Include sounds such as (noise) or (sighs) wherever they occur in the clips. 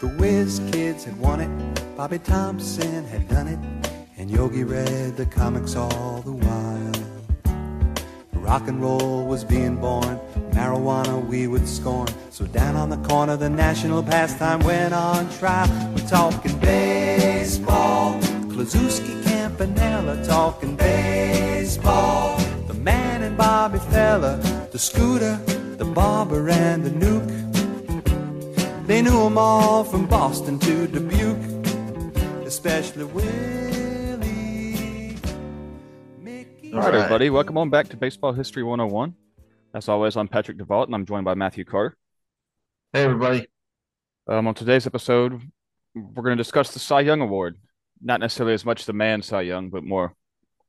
The Whiz Kids had won it, Bobby Thomson had done it, and Yogi read the comics all the while. Rock and roll was being born, marijuana we would scorn. So down on the corner, the national pastime went on trial. We're talking baseball, Kluszewski Campanella talking baseball. The man and Bobby Feller, the scooter, the barber and the Newk. They knew 'em all from Boston to Dubuque, especially Willie. Mickey. All right, everybody, welcome on back to Baseball History 101. As always, I'm Patrick DeVault, and I'm joined by Matthew Carter. Hey, everybody. Um, on today's episode, we're going to discuss the Cy Young Award. Not necessarily as much the man Cy Young, but more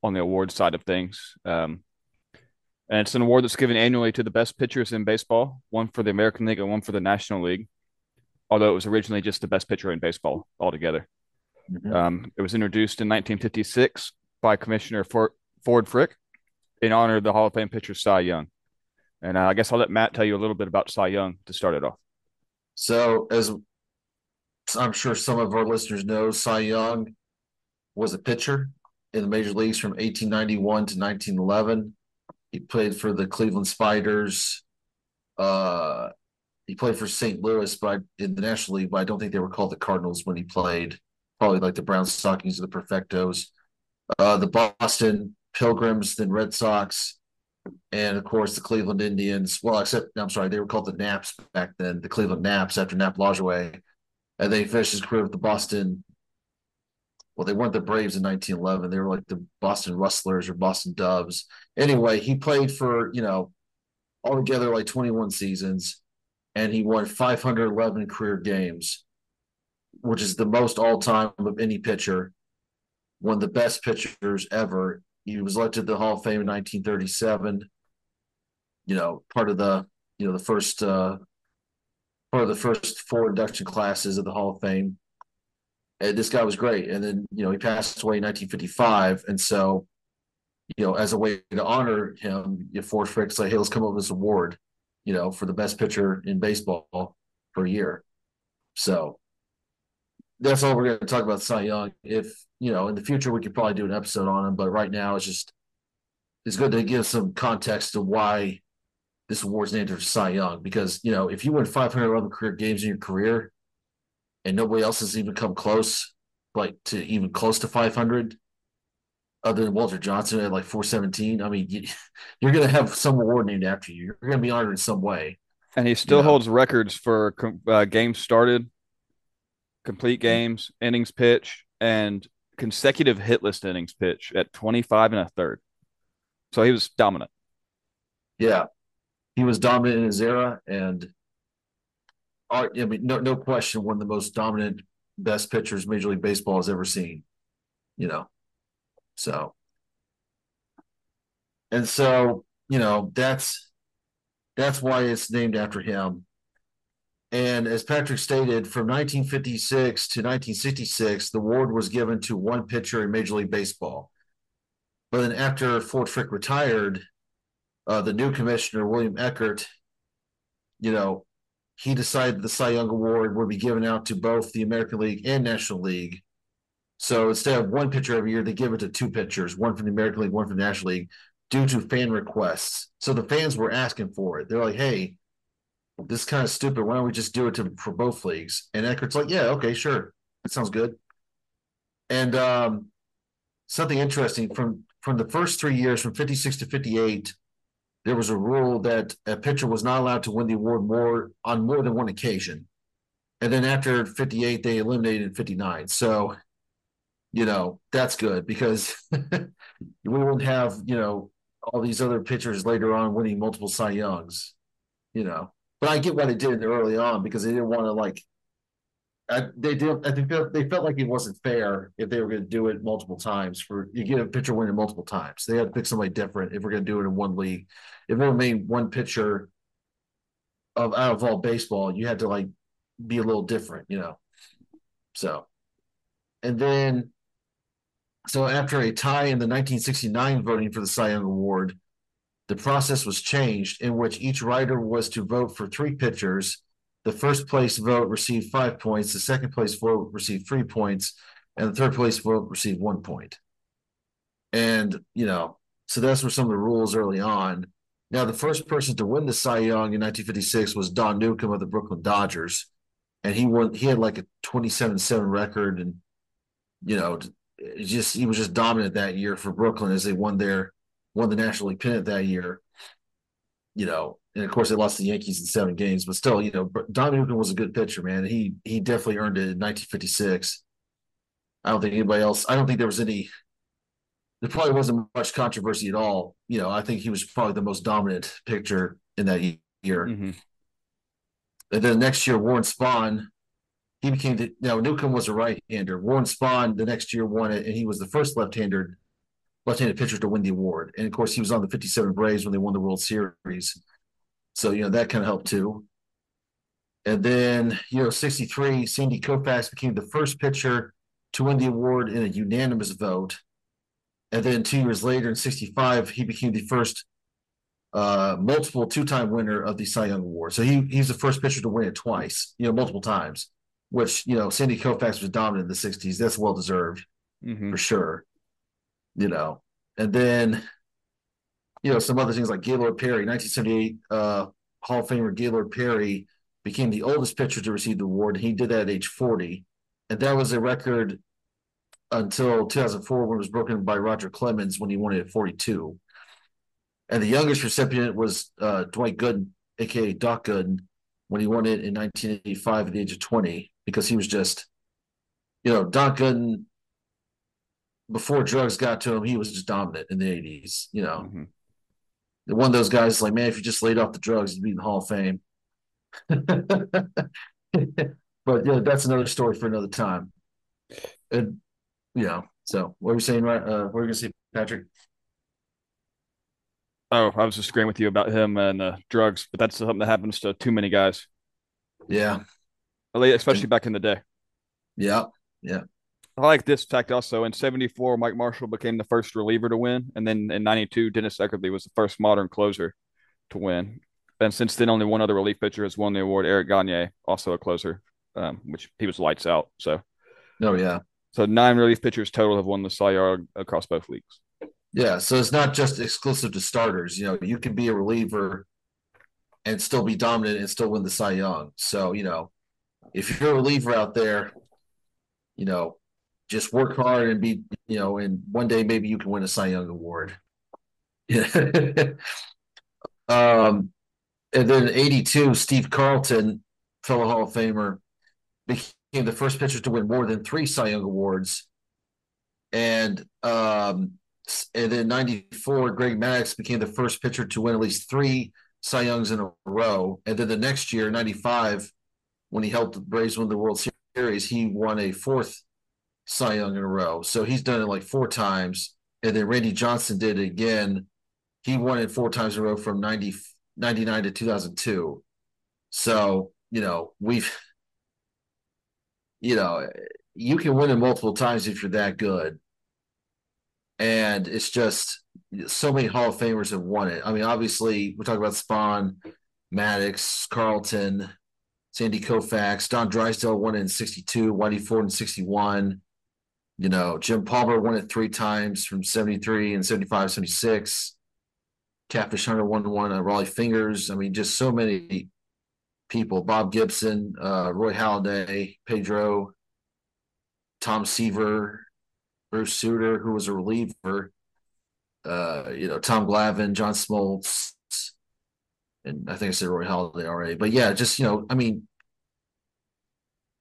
on the award side of things. Um, and it's an award that's given annually to the best pitchers in baseball, one for the American League and one for the National League. Although it was originally just the best pitcher in baseball altogether. Mhm. Um, it was introduced in 1956 by Commissioner For- Ford Frick in honor of the Hall of Fame pitcher Cy Young. And uh, I guess I'll let Matt tell you a little bit about Cy Young to start it off. So, as I'm sure some of our listeners know, Cy Young was a pitcher in the major leagues from 1891 to 1911. He played for the Cleveland Spiders. Uh, he played for St. Louis, but in the National League, but I don't think they were called the Cardinals when he played. Probably like the Brown Stockings or the Perfectos. Uh, the Boston Pilgrims, then Red Sox, and of course the Cleveland Indians. Well, except I'm sorry, they were called the Naps back then, the Cleveland Naps after Nap Lajoie. And then he finished his career with the Boston. Well, they weren't the Braves in 1911. They were like the Boston Rustlers or Boston Doves. Anyway, he played for, you know, altogether like 21 seasons, and he won 511 career games, which is the most all time of any pitcher. One of the best pitchers ever. He was elected to the Hall of Fame in 1937. You know, part of the you know the first uh, part of the first four induction classes of the Hall of Fame. And this guy was great. And then you know he passed away in 1955, and so you know as a way to honor him, you Ford Frick's like, hey, let's come up with this award, you know, for the best pitcher in baseball per year. So that's all we're going to talk about Cy Young. If you know, in the future, we could probably do an episode on him, but right now it's just it's good to give some context to why this award's named after Cy Young. Because you know, if you win 511 career games in your career, and nobody else has even come close, like to even close to 500, other than Walter Johnson at like 417, I mean, you, (laughs) you're going to have some award named after you. You're going to be honored in some way. And he still holds records for uh, games started, complete Mm-hmm. games, innings pitch, and consecutive hitless innings pitch at 25 and a third. So he was dominant. Yeah, he was dominant in his era, and I I mean, no, no question, one of the most dominant, best pitchers Major League Baseball has ever seen. You know, so and so you know that's that's why it's named after him. And as Patrick stated, from 1956 to 1966, the award was given to one pitcher in Major League Baseball. But then after Ford Frick retired, uh, the new commissioner, William Eckert, you know, he decided the Cy Young Award would be given out to both the American League and National League. So instead of one pitcher every year, they give it to two pitchers, one from the American League, one from the National League, due to fan requests. So the fans were asking for it. They're like, hey, this is kind of stupid. Why don't we just do it to for both leagues? And Eckert's like, yeah, okay, sure. That sounds good. And um, something interesting from from the first three years, from 56 to 58, there was a rule that a pitcher was not allowed to win the award more on more than one occasion. And then after 58, they eliminated 59. So you know, that's good because (laughs) we won't have, you know, all these other pitchers later on winning multiple Cy Youngs, you know. But I get why they did it early on because they didn't want to like. I, they did. I think they felt like it wasn't fair if they were going to do it multiple times. For you get a pitcher winning multiple times, they had to pick somebody different if we're going to do it in one league. If it remained one pitcher of out of all baseball, you had to like be a little different, you know. So, and then so after a tie in the 1969 voting for the Cy Young Award, the process was changed in which each writer was to vote for three pitchers. The first place vote received five points, the second place vote received three points, and the third place vote received one point. And, you know, so that's were some of the rules early on. Now, the first person to win the Cy Young in 1956 was Don Newcombe of the Brooklyn Dodgers. And he won, he had like a 27 7 record. And, you know, just he was just dominant that year for Brooklyn as they won their won the National League pennant that year. You know, and of course they lost the Yankees in seven games, but still, you know, Don Newcombe was a good pitcher, man. He he definitely earned it in 1956. I don't think anybody else. I don't think there was any. There probably wasn't much controversy at all. You know, I think he was probably the most dominant pitcher in that year. Mm-hmm. And then next year, Warren Spahn he became the now Newcombe was a right-hander. Warren Spahn the next year won it, and he was the first left-hander left-handed pitcher to win the award. And of course, he was on the 57 Braves when they won the World Series. So, you know, that kind of helped too. And then, you know, 63, Sandy Koufax became the first pitcher to win the award in a unanimous vote. And then two years later, in 65, he became the first uh, multiple two-time winner of the Cy Young Award. So he he's the first pitcher to win it twice, you know, multiple times which you know Sandy Koufax was dominant in the '60s. That's well deserved mm-hmm. for sure. You know, and then you know some other things like Gaylord Perry, 1978 uh, Hall of Famer Gaylord Perry became the oldest pitcher to receive the award. He did that at age 40, and that was a record until 2004 when it was broken by Roger Clemens when he won it at 42. And the youngest recipient was uh, Dwight Gooden, aka Doc Gooden, when he won it in 1985 at the age of 20 because he was just, you know, Gooden, before drugs got to him, he was just dominant in the 80s, you know. Mm-hmm. One of those guys, like, man, if you just laid off the drugs, you'd be in the Hall of Fame. (laughs) but yeah, that's another story for another time. And yeah, so what were you saying, right? Uh, what were you gonna say, Patrick? Oh, I was just agreeing with you about him and uh, drugs, but that's something that happens to too many guys. Yeah, especially back in the day. Yeah, yeah. I like this fact also. In 74, Mike Marshall became the first reliever to win. And then in 92, Dennis Eckersley was the first modern closer to win. And since then, only one other relief pitcher has won the award, Eric Gagne, also a closer, um, which he was lights out. So, oh, yeah. So nine relief pitchers total have won the Cy Young across both leagues. Yeah. So it's not just exclusive to starters. You know, you can be a reliever and still be dominant and still win the Cy Young. So, you know, if you're a reliever out there, you know, just work hard and be, you know, and one day maybe you can win a Cy Young award. (laughs) Um, and then 82, Steve Carlton, fellow Hall of Famer, became the first pitcher to win more than three Cy Young awards. And um, and then 94, Greg Maddux became the first pitcher to win at least three Cy Youngs in a row. And then the next year, 95, when he helped the Braves win the World Series, he won a fourth Cy Young in a row. So he's done it like four times. And then Randy Johnson did it again. He won it four times in a row from 90, 99 to 2002. So, you know, we've, you know, you can win it multiple times if you're that good. And it's just so many Hall of Famers have won it. I mean, obviously, we're talking about Spahn, Maddux, Carlton, Sandy Koufax, Don Drysdale won it in 62, Whitey Ford in 61. You know, Jim Palmer won it three times from 73 and 75, 76. Catfish Hunter won one, uh, Rollie Fingers. I mean, just so many people. Bob Gibson, uh, Roy Halladay, Pedro, Tom Seaver, Bruce Sutter, who was a reliever. Uh, you know, Tom Glavine, John Smoltz, and I think I said Roy Halladay already, but yeah, just you know, I mean,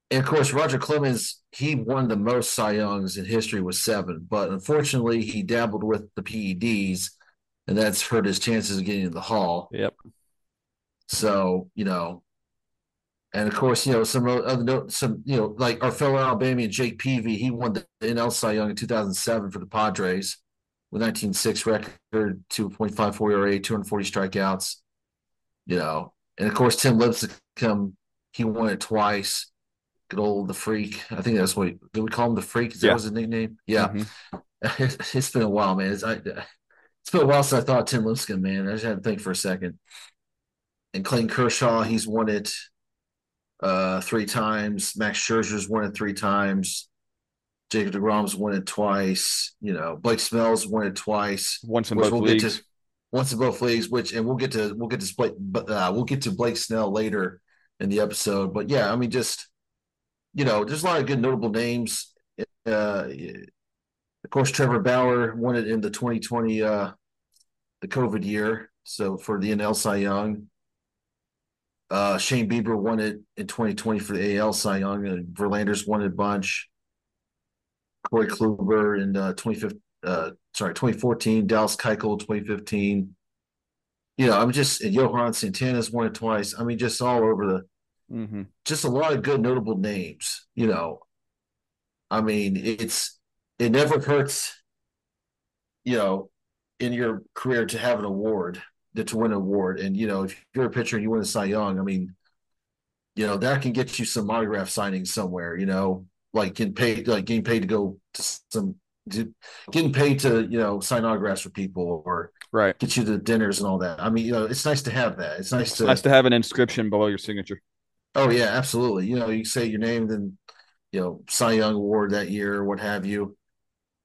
And of course, Roger Clemens, he won the most Cy Youngs in history with seven, but unfortunately, he dabbled with the PEDs, and that's hurt his chances of getting in the Hall. Yep. So you know, and of course, you know some other notes, some you know like our fellow Alabamian Jake Peavy, he won the NL Cy Young in 2007 for the Padres with 19.6 record, 2.54 ERA, 240 strikeouts. You know, and of course Tim Lincecum, he won it twice. Good old the freak. I think that's what do we call him the freak? Is yeah. that was his nickname? Yeah. Mm-hmm. (laughs) it's been a while, man. It's, I, it's been a while since I thought Tim Lincecum, man. I just had to think for a second. And Clayton Kershaw, he's won it uh, three times. Max Scherzer's won it three times. Jacob DeGrom's won it twice. You know, Blake Snell's won it twice. Once in both we'll leagues. To, once in both leagues, which and we'll get to we'll get to Blake, but uh, we'll get to Blake Snell later in the episode. But yeah, I mean, just you know, there's a lot of good notable names. Uh, of course, Trevor Bauer won it in the 2020 uh, the COVID year, so for the NL Cy Young. Uh, Shane Bieber won it in 2020 for the AL Cy Young, and Verlander's won it a bunch. Corey Kluber in uh, 2015, uh, sorry, 2014, Dallas Keuchel 2015. You know, I'm just Johan Santana's won it twice. I mean, just all over the Mm-hmm. Just a lot of good notable names. You know, I mean, it's it never hurts. You know, in your career to have an award, to, to win an award, and you know, if you're a pitcher and you win a Cy Young, I mean, you know that can get you some autograph signings somewhere. You know, like getting paid, like getting paid to go to some, getting paid to you know sign autographs for people or right get you to dinners and all that. I mean, you know, it's nice to have that. It's nice to nice to have an inscription below your signature. Oh yeah, absolutely. You know, you say your name, then you know Cy Young Award that year or what have you.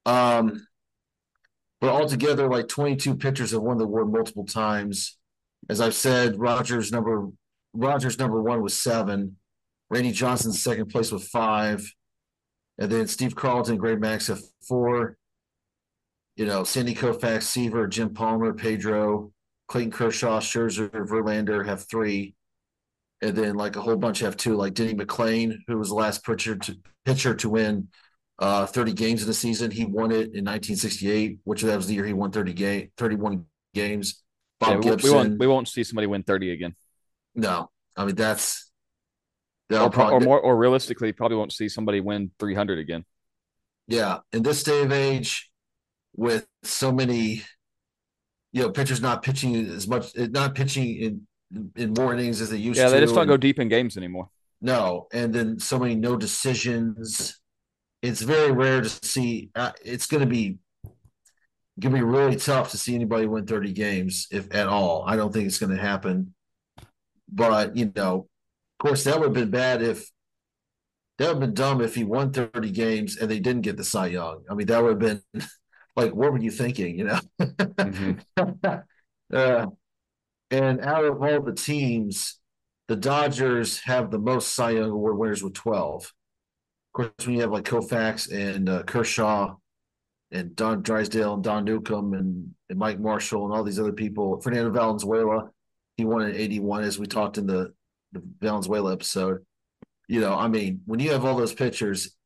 Um, but altogether, like 22 pitchers have won the award multiple times. As I've said, Rogers number Rogers number one was seven, Randy Johnson second place with five, and then Steve Carlton, Greg Max have four. You know, Sandy Koufax, Seaver, Jim Palmer, Pedro, Clayton Kershaw, Scherzer, Verlander have three and then like a whole bunch have two, like Denny McLain, who was the last pitcher to pitcher to win uh, 30 games in the season. He won it in 1968, which that was the year he won 30 game 31 games. Bob yeah, Gibson. We won't we won't see somebody win 30 again. No, I mean that's or, probably, or more or realistically, probably won't see somebody win 300 again. Yeah, in this day of age, with so many, you know, pitchers not pitching as much, not pitching in in more innings as they used yeah, to. Yeah, they just don't go deep in games anymore. No, and then so many no decisions. It's very rare to see. Uh, it's going to be going to be really tough to see anybody win 30 games, if at all. I don't think it's going to happen. But you know, course, that would have been bad if that would have been dumb if he won 30 games and they didn't get the Cy Young. I mean, that would have been (laughs) like, what were you thinking? You know. Mm-hmm. (laughs) uh, and out of all the teams, the Dodgers have the most Cy Young Award winners with 12. Of course, when you have like Koufax and uh, Kershaw and Don Drysdale and Don Newcombe and, and, Mike Marshall and all these other people, Fernando Valenzuela, he won in 81, as we talked in the, the Valenzuela episode. You know, I mean, when you have all those pitchers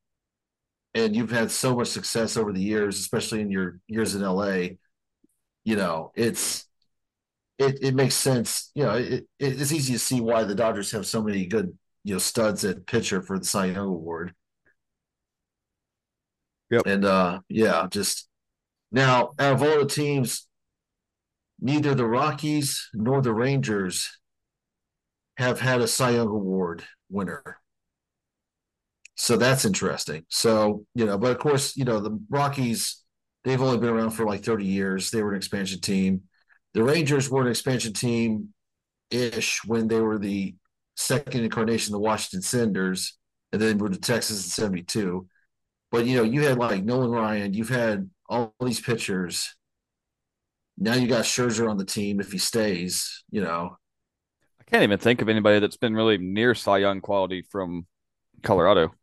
and you've had so much success over the years, especially in your years in LA, you know, it's it, it makes sense. You know, it, it's easy to see why the Dodgers have so many good, you know, studs at pitcher for the Cy Young Award. Yep. And uh yeah, just now out of all the teams, neither the Rockies nor the Rangers have had a Cy Young Award winner. So that's interesting. So, you know, but of course, you know, the Rockies, they've only been around for like 30 years. They were an expansion team the Rangers were an expansion team ish when they were the second incarnation of the Washington Senators, and then moved to Texas in '72. But you know, you had like Nolan Ryan, you've had all these pitchers. Now you got Scherzer on the team if he stays. You know, can't even think of anybody that's been really near Cy Young quality from Colorado.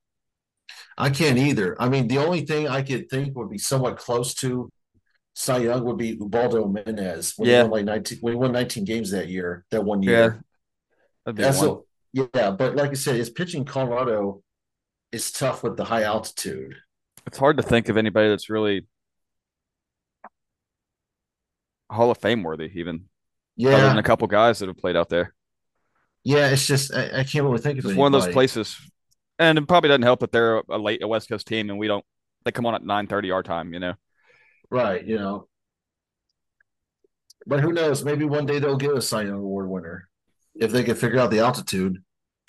I can't either. I mean, the only thing I could think would be somewhat close to Cy Young would be Ubaldo Jimenez when yeah. he won like 19 when he won 19 games that year, that one year. Yeah. That's a, yeah, but like I said, his pitching Colorado, it's tough with the high altitude. It's hard to think of anybody that's really Hall of Fame worthy, even Yeah, other than a couple guys that have played out there. Yeah. It's just I, I can't really think of It's one of those places, and it probably doesn't help that they're a late a West Coast team, and we don't. They come on at nine thirty our time, you know. right? You know, but who knows? Maybe one day they'll get a Cy Young Award winner if they can figure out the altitude.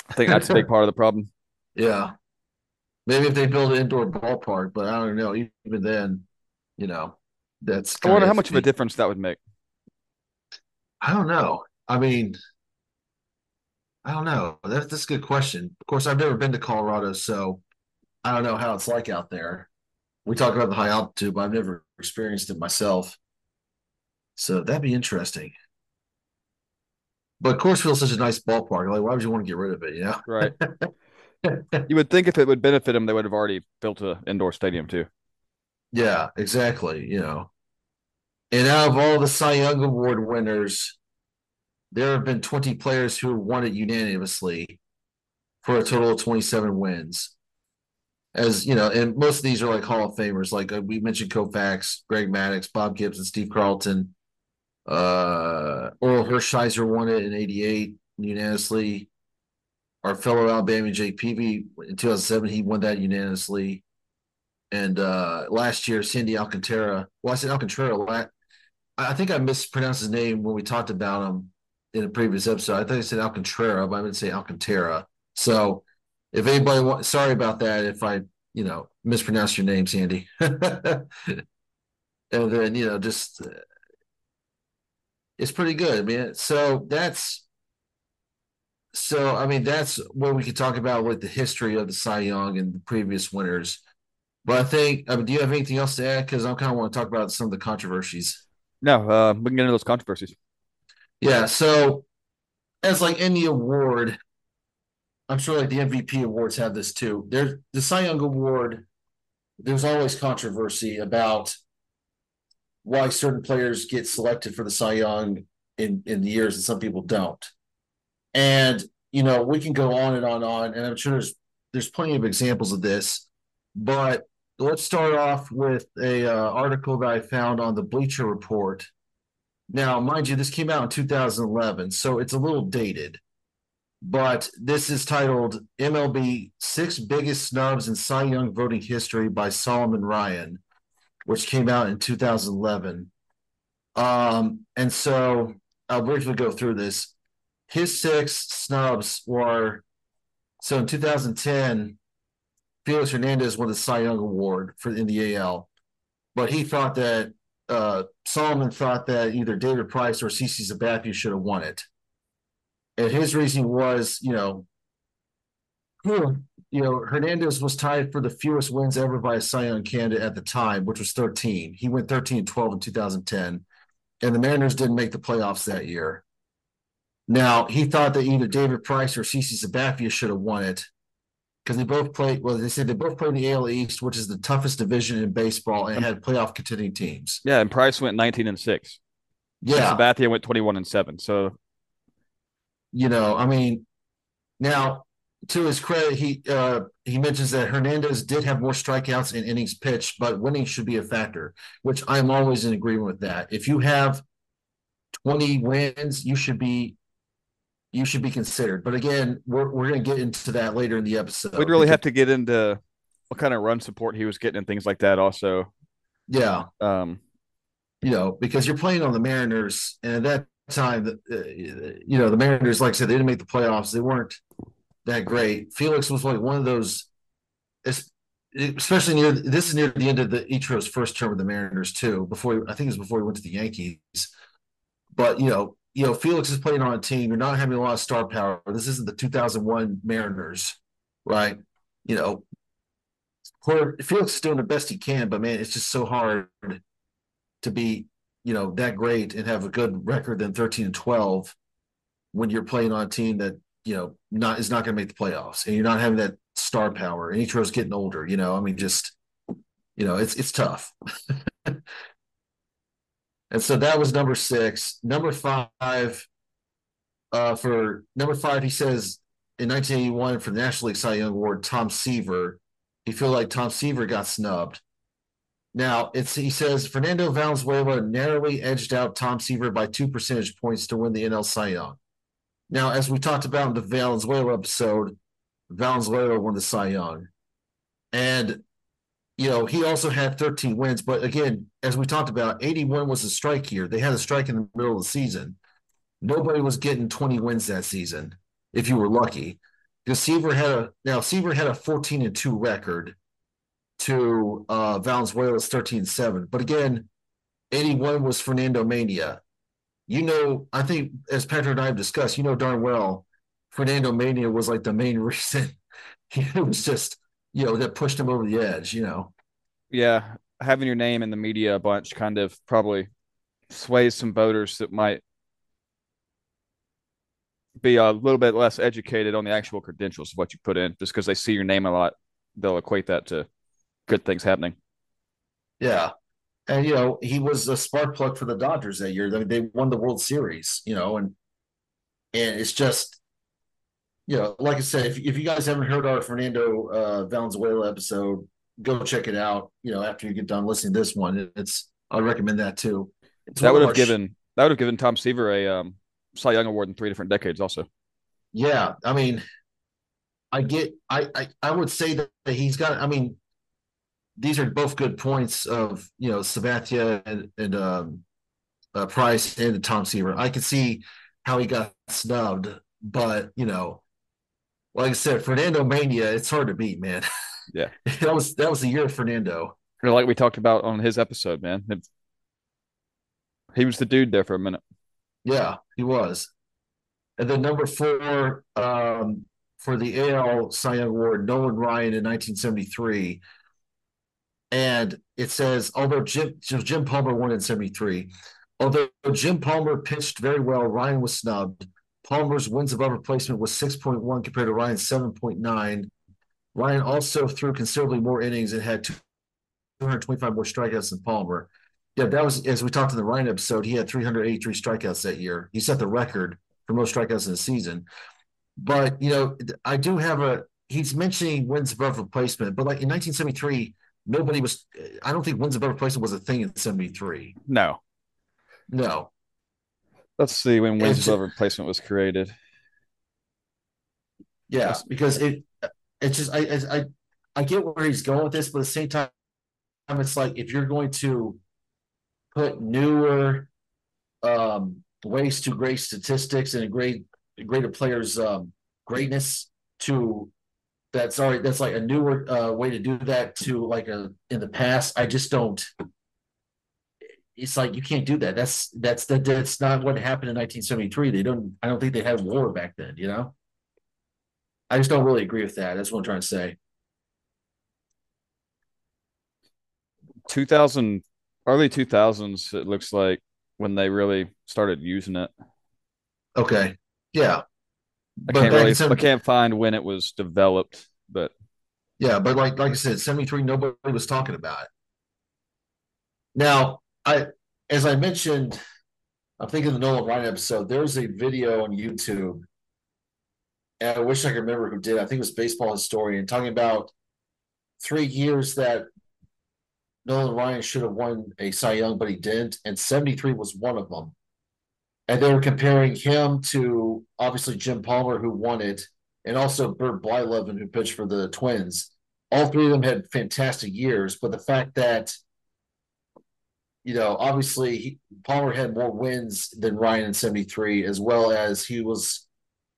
I think that's a big part of the problem. (laughs) Yeah, maybe if they build an indoor ballpark, but I don't know. Even then, you know, that's. I wonder how much of a difference that would make. I don't know. I mean, I don't know. That's that's a good question. Of course, I've never been to Colorado, so I don't know how it's like out there. We talk about the high altitude, but I've never experienced it myself. So that'd be interesting. But Coors Field's such a nice ballpark. Like, why would you want to get rid of it? You know? Right. (laughs) you would think if it would benefit them, they would have already built an indoor stadium too. Yeah, exactly. You know, and out of all the Cy Young Award winners, there have been 20 players who won it unanimously for a total of 27 wins. As you know, and most of these are like Hall of Famers, like uh, we mentioned Koufax, Greg Maddux, Bob Gibson, Steve Carlton. Uh, Orel Hershiser won it in 88 unanimously. Our fellow Alabama Jake Peavy in 2007, he won that unanimously. And uh last year, Sandy Alcantara. Well, I said Alcantara. I I think I mispronounced his name when we talked about him in a previous episode. I think I said Alcantara, but I meant to say Alcantara. So if anybody wants, sorry about that if I, you know, mispronounced your name, Sandy. (laughs) and then, you know, just uh, it's pretty good, man. So that's so I mean that's what we could talk about with the history of the Cy Young and the previous winners. But I think, I mean, do you have anything else to add? Because I kind of want to talk about some of the controversies. No, uh, we can get into those controversies. Yeah. So, as like any award, I'm sure like the MVP awards have this too. There's the Cy Young Award. There's always controversy about why certain players get selected for the Cy Young in in the years and some people don't. And you know, we can go on and on and on, and I'm sure there's there's plenty of examples of this. But let's start off with a uh, article that I found on the Bleacher Report. Now, mind you, this came out in 2011, so it's a little dated. But this is titled MLB Six Biggest Snubs in Cy Young Voting History by Solomon Ryan, which came out in 2011. Um, and so I'll briefly go through this. His six snubs were so in 2010, Felix Hernandez won the Cy Young Award for in the AL, but he thought that uh, Solomon thought that either David Price or CC Sabathia should have won it, and his reasoning was, you know, you know, Hernandez was tied for the fewest wins ever by a Cy Young candidate at the time, which was 13. He went 13 and 12 in 2010, and the Mariners didn't make the playoffs that year. Now he thought that either David Price or CC Sabathia should have won it because they both played. Well, they said they both played in the AL East, which is the toughest division in baseball, and had playoff contending teams. Yeah, and Price went 19 and 6. Yeah, Sabathia went 21 and 7. So you know, I mean, now to his credit, he uh, he mentions that Hernandez did have more strikeouts and innings pitched, but winning should be a factor, which I'm always in agreement with that. If you have 20 wins, you should be you should be considered. But again, we're we're going to get into that later in the episode. we'd really have to get into what kind of run support he was getting and things like that also. yeah, Um, you know, because you're playing on the Mariners, and at that time, the, uh, you know, the Mariners, like I said, they didn't make the playoffs. They weren't that great. Felix was like one of those, especially near this is near the end of the Ichiro's first term with the Mariners too. Before I think it was before he went to the Yankees, but you know, you know, Felix is playing on a team. You're not having a lot of star power. This isn't the 2001 Mariners, right? You know, Felix is doing the best he can, but man, it's just so hard to be, you know, that great and have a good record than 13 and 12 when you're playing on a team that, you know, not is not going to make the playoffs and you're not having that star power and Ichiro's getting older, you know, I mean, just, you know, it's, it's tough. (laughs) and so that was number six. Number five, uh, for number five, he says in 1981 for the National League Cy Young Award, Tom Seaver. He felt like Tom Seaver got snubbed. Now it's he says Fernando Valenzuela narrowly edged out Tom Seaver by two percentage points to win the NL Cy Young. Now, as we talked about in the Valenzuela episode, Valenzuela won the Cy Young. And you know, he also had 13 wins, but again, as we talked about, 81 was a strike year. They had a strike in the middle of the season. Nobody was getting 20 wins that season, if you were lucky. Because Seaver had a now Seaver had a 14 and 2 record to uh Valenzuela's 13 and 7. But again, 81 was Fernando Mania. You know, I think as Patrick and I have discussed, you know darn well Fernando Mania was like the main (laughs) reason. it was just you know, that pushed him over the edge, you know. Yeah, having your name in the media a bunch kind of probably sways some voters that might be a little bit less educated on the actual credentials of what you put in just because they see your name a lot they'll equate that to good things happening yeah and you know he was a spark plug for the dodgers that year they won the world series you know and and it's just you know, like I said, if, if you guys haven't heard our Fernando uh, Valenzuela episode, go check it out. You know, after you get done listening to this one, it's I recommend that too. It's that would have given that would have given Tom Seaver a um, Cy Young award in three different decades, also. Yeah, I mean, I get, I, I, I would say that he's got. I mean, these are both good points of you know Sabathia and, and um, uh, Price and Tom Seaver. I can see how he got snubbed, but you know, like I said, Fernando Mania, it's hard to beat, man. Yeah. (laughs) that was that was the year of Fernando. Like we talked about on his episode, man. He was the dude there for a minute. Yeah, he was. And then number four, um, for the AL Cy Young Award, Nolan Ryan in 1973. And it says, although Jim Jim Palmer won in 73, although Jim Palmer pitched very well, Ryan was snubbed. Palmer's wins above replacement was 6.1 compared to Ryan's 7.9. Ryan also threw considerably more innings and had 225 more strikeouts than Palmer. Yeah, that was as we talked in the Ryan episode. He had 383 strikeouts that year. He set the record for most strikeouts in the season. But you know, I do have a. He's mentioning wins above replacement, but like in 1973, nobody was. I don't think wins above replacement was a thing in '73. No, no. Let's see when wins above replacement was created. Yeah, because it it's just I I I get where he's going with this, but at the same time, it's like if you're going to put newer um, ways to grade statistics and grade grade greater player's um, greatness to that's already that's like a newer uh, way to do that to like a in the past. I just don't it's like you can't do that. That's that's that that's not what happened in 1973. They don't. I don't think they had war back then. You know. I just don't really agree with that. That's what I'm trying to say. 2000 early 2000s it looks like when they really started using it okay yeah i can't really i can't find when it was developed but yeah but like like i said 73 nobody was talking about it now I, as I mentioned, I'm thinking the Nolan Ryan episode. There's a video on YouTube, and I wish I could remember who did. I think it was Baseball Historian talking about three years that Nolan Ryan should have won a Cy Young, but he didn't, and 73 was one of them. And they were comparing him to obviously Jim Palmer, who won it, and also Bert Blyleven, who pitched for the Twins. All three of them had fantastic years, but the fact that you know, obviously he, Palmer had more wins than Ryan in 73, as well as he was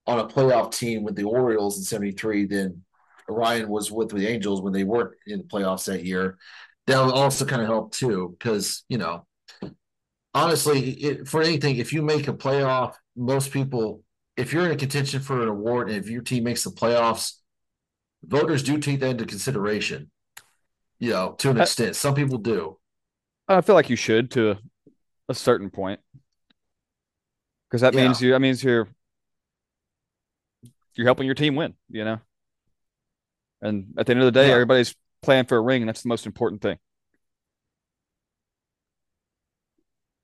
on a playoff team with the Orioles in 73 than Ryan was with the Angels when they weren't in the playoffs that year. That also kind of helped too, because, you know, honestly, it, for anything, if you make a playoff, most people, if you're in a contention for an award and if your team makes the playoffs, voters do take that into consideration, you know, to an uh, extent. Some people do. I feel like you should to a certain point, because that yeah. means you. That means you're you're helping your team win. You know, and at the end of the day, yeah. everybody's playing for a ring, and that's the most important thing.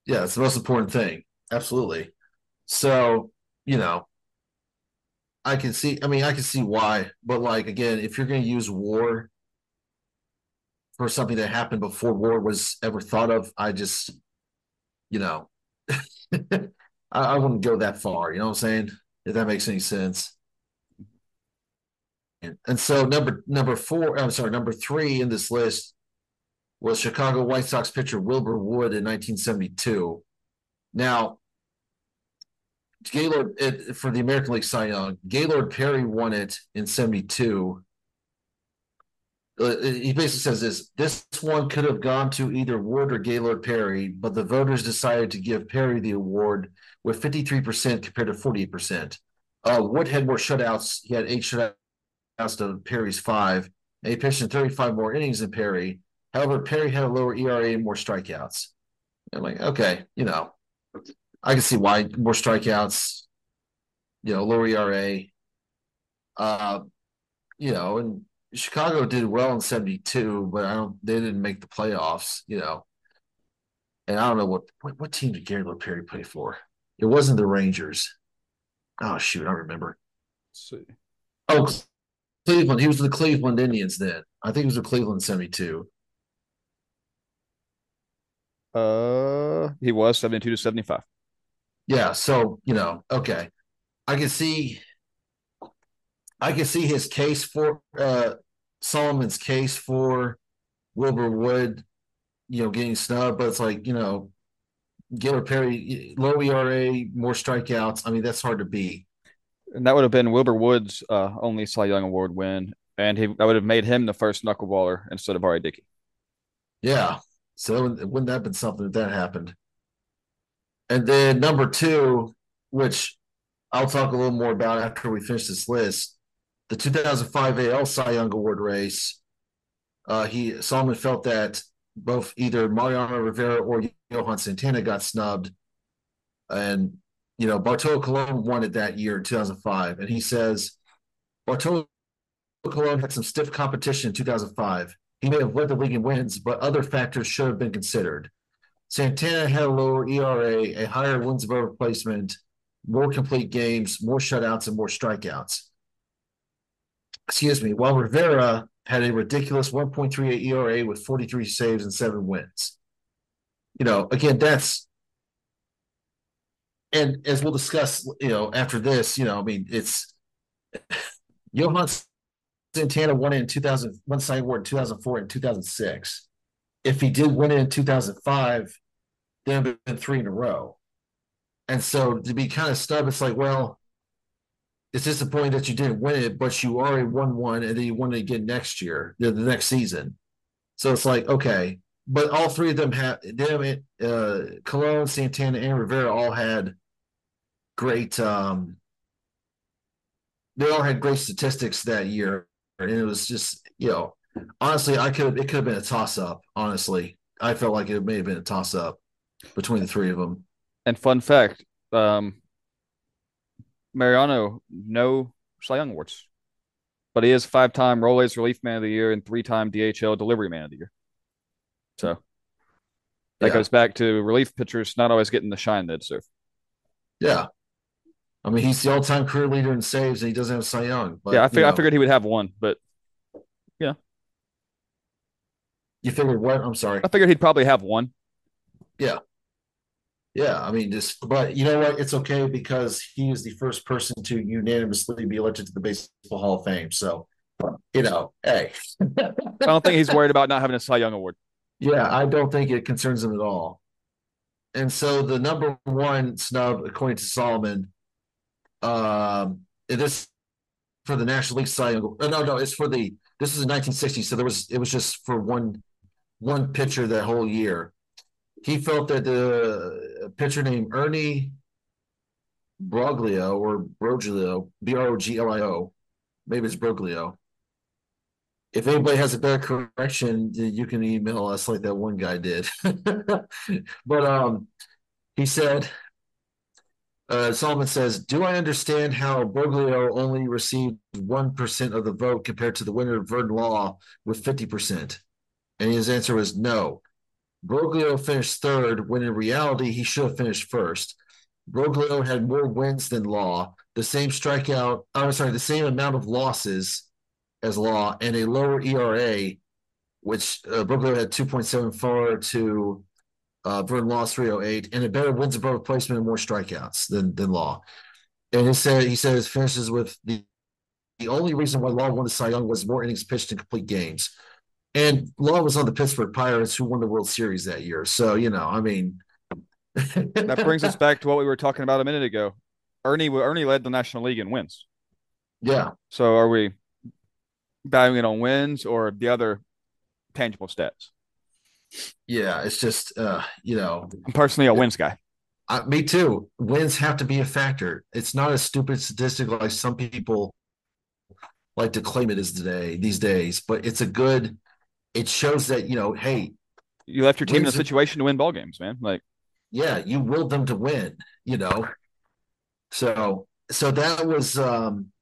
Yeah, it's the most important thing. Absolutely. So, you know, I can see. I mean, I can see why, but like again, if you're going to use war for something that happened before war was ever thought of, I just, you know, (laughs) I, I wouldn't go that far. You know what I'm saying? If that makes any sense. And, and so number number four, I'm sorry, number three in this list was Chicago White Sox pitcher Wilbur Wood in 1972. Now, Gaylord it, for the American League Cy Young, Gaylord Perry won it in 72. Uh, he basically says this this one could have gone to either Ward or Gaylord Perry, but the voters decided to give Perry the award with 53% compared to 48%. Uh, Wood had more shutouts. He had eight shutouts to Perry's five. And he pitched in 35 more innings than Perry. However, Perry had a lower ERA and more strikeouts. I'm like, okay, you know, I can see why more strikeouts, you know, lower ERA. Uh, you know, and Chicago did well in 72, but I don't they didn't make the playoffs, you know. And I don't know what what, what team did Gary Perry play for? It wasn't the Rangers. Oh shoot, I remember. Let's see. Oh Cleveland. He was the Cleveland Indians then. I think he was the Cleveland 72. Uh he was 72 to 75. Yeah, so you know, okay. I can see I can see his case for uh Solomon's case for Wilbur Wood, you know, getting snubbed, but it's like, you know, Gilbert Perry, low ERA, more strikeouts. I mean, that's hard to beat. And that would have been Wilbur Wood's uh, only Cy Young Award win, and he that would have made him the first knuckleballer instead of R.A. Dickey. Yeah, so wouldn't that have been something if that happened? And then number two, which I'll talk a little more about after we finish this list, the 2005 AL Cy Young Award race. Uh, he Solomon felt that both either Mariano Rivera or Johan Santana got snubbed, and you know Bartolo Colon won it that year, 2005, and he says Bartolo Colon had some stiff competition in 2005. He may have led the league in wins, but other factors should have been considered. Santana had a lower ERA, a higher wins above replacement, more complete games, more shutouts, and more strikeouts. Excuse me. While Rivera had a ridiculous 1.38 ERA with 43 saves and seven wins. You know, again, that's and as we'll discuss, you know, after this, you know, I mean, it's (laughs) Johan Santana won in 2000, won Cy Award in 2004 and 2006 if he did win it in 2005, then it'd been three in a row. And so to be kind of stubbed, it's like, well, it's disappointing that you didn't win it, but you already won one and then you won it again next year, the, the next season. So it's like, okay. But all three of them had, it, uh, Colon, Santana, and Rivera all had great, um, they all had great statistics that year. And it was just, you know, honestly, I could it could have been a toss up. Honestly, I felt like it may have been a toss up between the three of them. And fun fact, um, Mariano no Cy Young awards, but he is five time Rolaids Relief Man of the Year and three time DHL Delivery Man of the Year. So that yeah. goes back to relief pitchers not always getting the shine they deserve. Yeah. I mean, he's the all-time career leader in saves, and he doesn't have Cy Young. But, yeah, I, fig- I figured he would have one, but yeah, you figured what? I'm sorry. I figured he'd probably have one. Yeah. Yeah, I mean, just but you know what? It's okay because he is the first person to unanimously be elected to the Baseball Hall of Fame. So, you know, hey, I don't think he's worried about not having a Cy Young award. Yeah, I don't think it concerns him at all. And so the number one snub, according to Solomon, um, this for the National League Cy Young. No, no, it's for the. This is in 1960, so there was it was just for one one pitcher that whole year. He felt that the pitcher named Ernie Broglio or Broglio, B R O G L I O, maybe it's Broglio. If anybody has a better correction, you can email us like that one guy did. (laughs) but um, he said, uh, Solomon says, Do I understand how Broglio only received 1% of the vote compared to the winner, Vern Law, with 50%? And his answer was no. Broglio finished third when in reality he should have finished first. Broglio had more wins than Law, the same strikeout, I'm sorry, the same amount of losses as Law, and a lower ERA, which uh, Broglio had 2.74 to uh, Vernon Law's 308, and a better wins above replacement and more strikeouts than than Law. And he said he says finishes with the the only reason why Law won the Cy Young was more innings pitched in complete games. And Law was on the Pittsburgh Pirates, who won the World Series that year. So you know, I mean, (laughs) that brings us back to what we were talking about a minute ago. Ernie Ernie led the National League in wins. Yeah. So are we valuing it on wins or the other tangible stats? Yeah, it's just uh, you know, I'm personally a wins guy. Uh, me too. Wins have to be a factor. It's not a stupid statistic like some people like to claim it is today these days, but it's a good. It shows that you know, hey, you left your team in a situation to win ball games, man. Like, yeah, you willed them to win. You know, so so that was um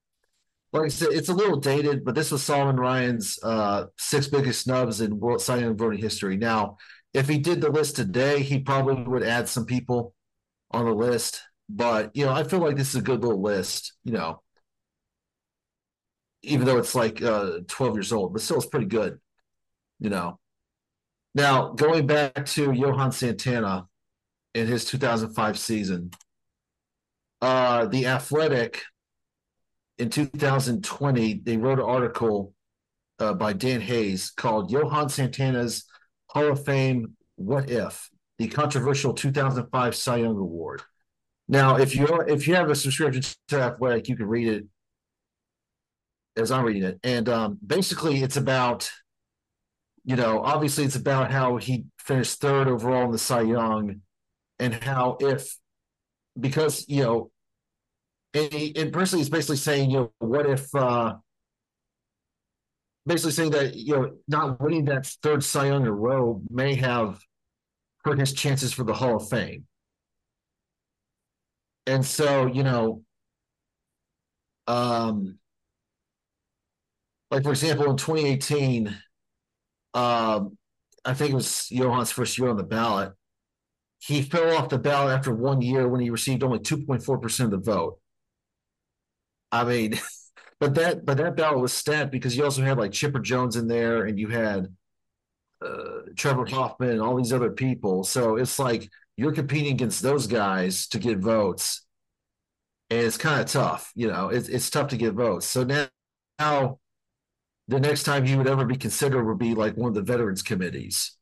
like I said, it's a little dated, but this was Solomon Ryan's uh, six biggest snubs in World Cy Young voting history. Now, if he did the list today, he probably would add some people on the list. But you know, I feel like this is a good little list. You know, even though it's like uh, 12 years old, but still it's pretty good. You know. Now, going back to Johan Santana in his 2005 season, uh, the Athletic in 2020, they wrote an article uh, by Dan Hayes called Johan Santana's Hall of Fame What If? The controversial 2005 Cy Young Award. Now, if you if you have a subscription to Athletic, you can read it as I'm reading it. And um, basically, it's about, you know, obviously, it's about how he finished third overall in the Cy Young, and how if because you know and, he, and personally, he's basically saying, you know, what if, uh, basically saying that, you know, not winning that third Cy Young in a row may have hurt his chances for the Hall of Fame. And so, you know, um, like for example, in 2018, um, I think it was Johan's first year on the ballot. He fell off the ballot after one year when he received only 2.4% of the vote. I mean, (laughs) but that but that ballot was stacked because you also had like Chipper Jones in there, and you had uh, Trevor Hoffman and all these other people. So it's like you're competing against those guys to get votes, and it's kind of tough. You know, it's it's tough to get votes. So now, now the next time you would ever be considered would be like one of the veterans committees.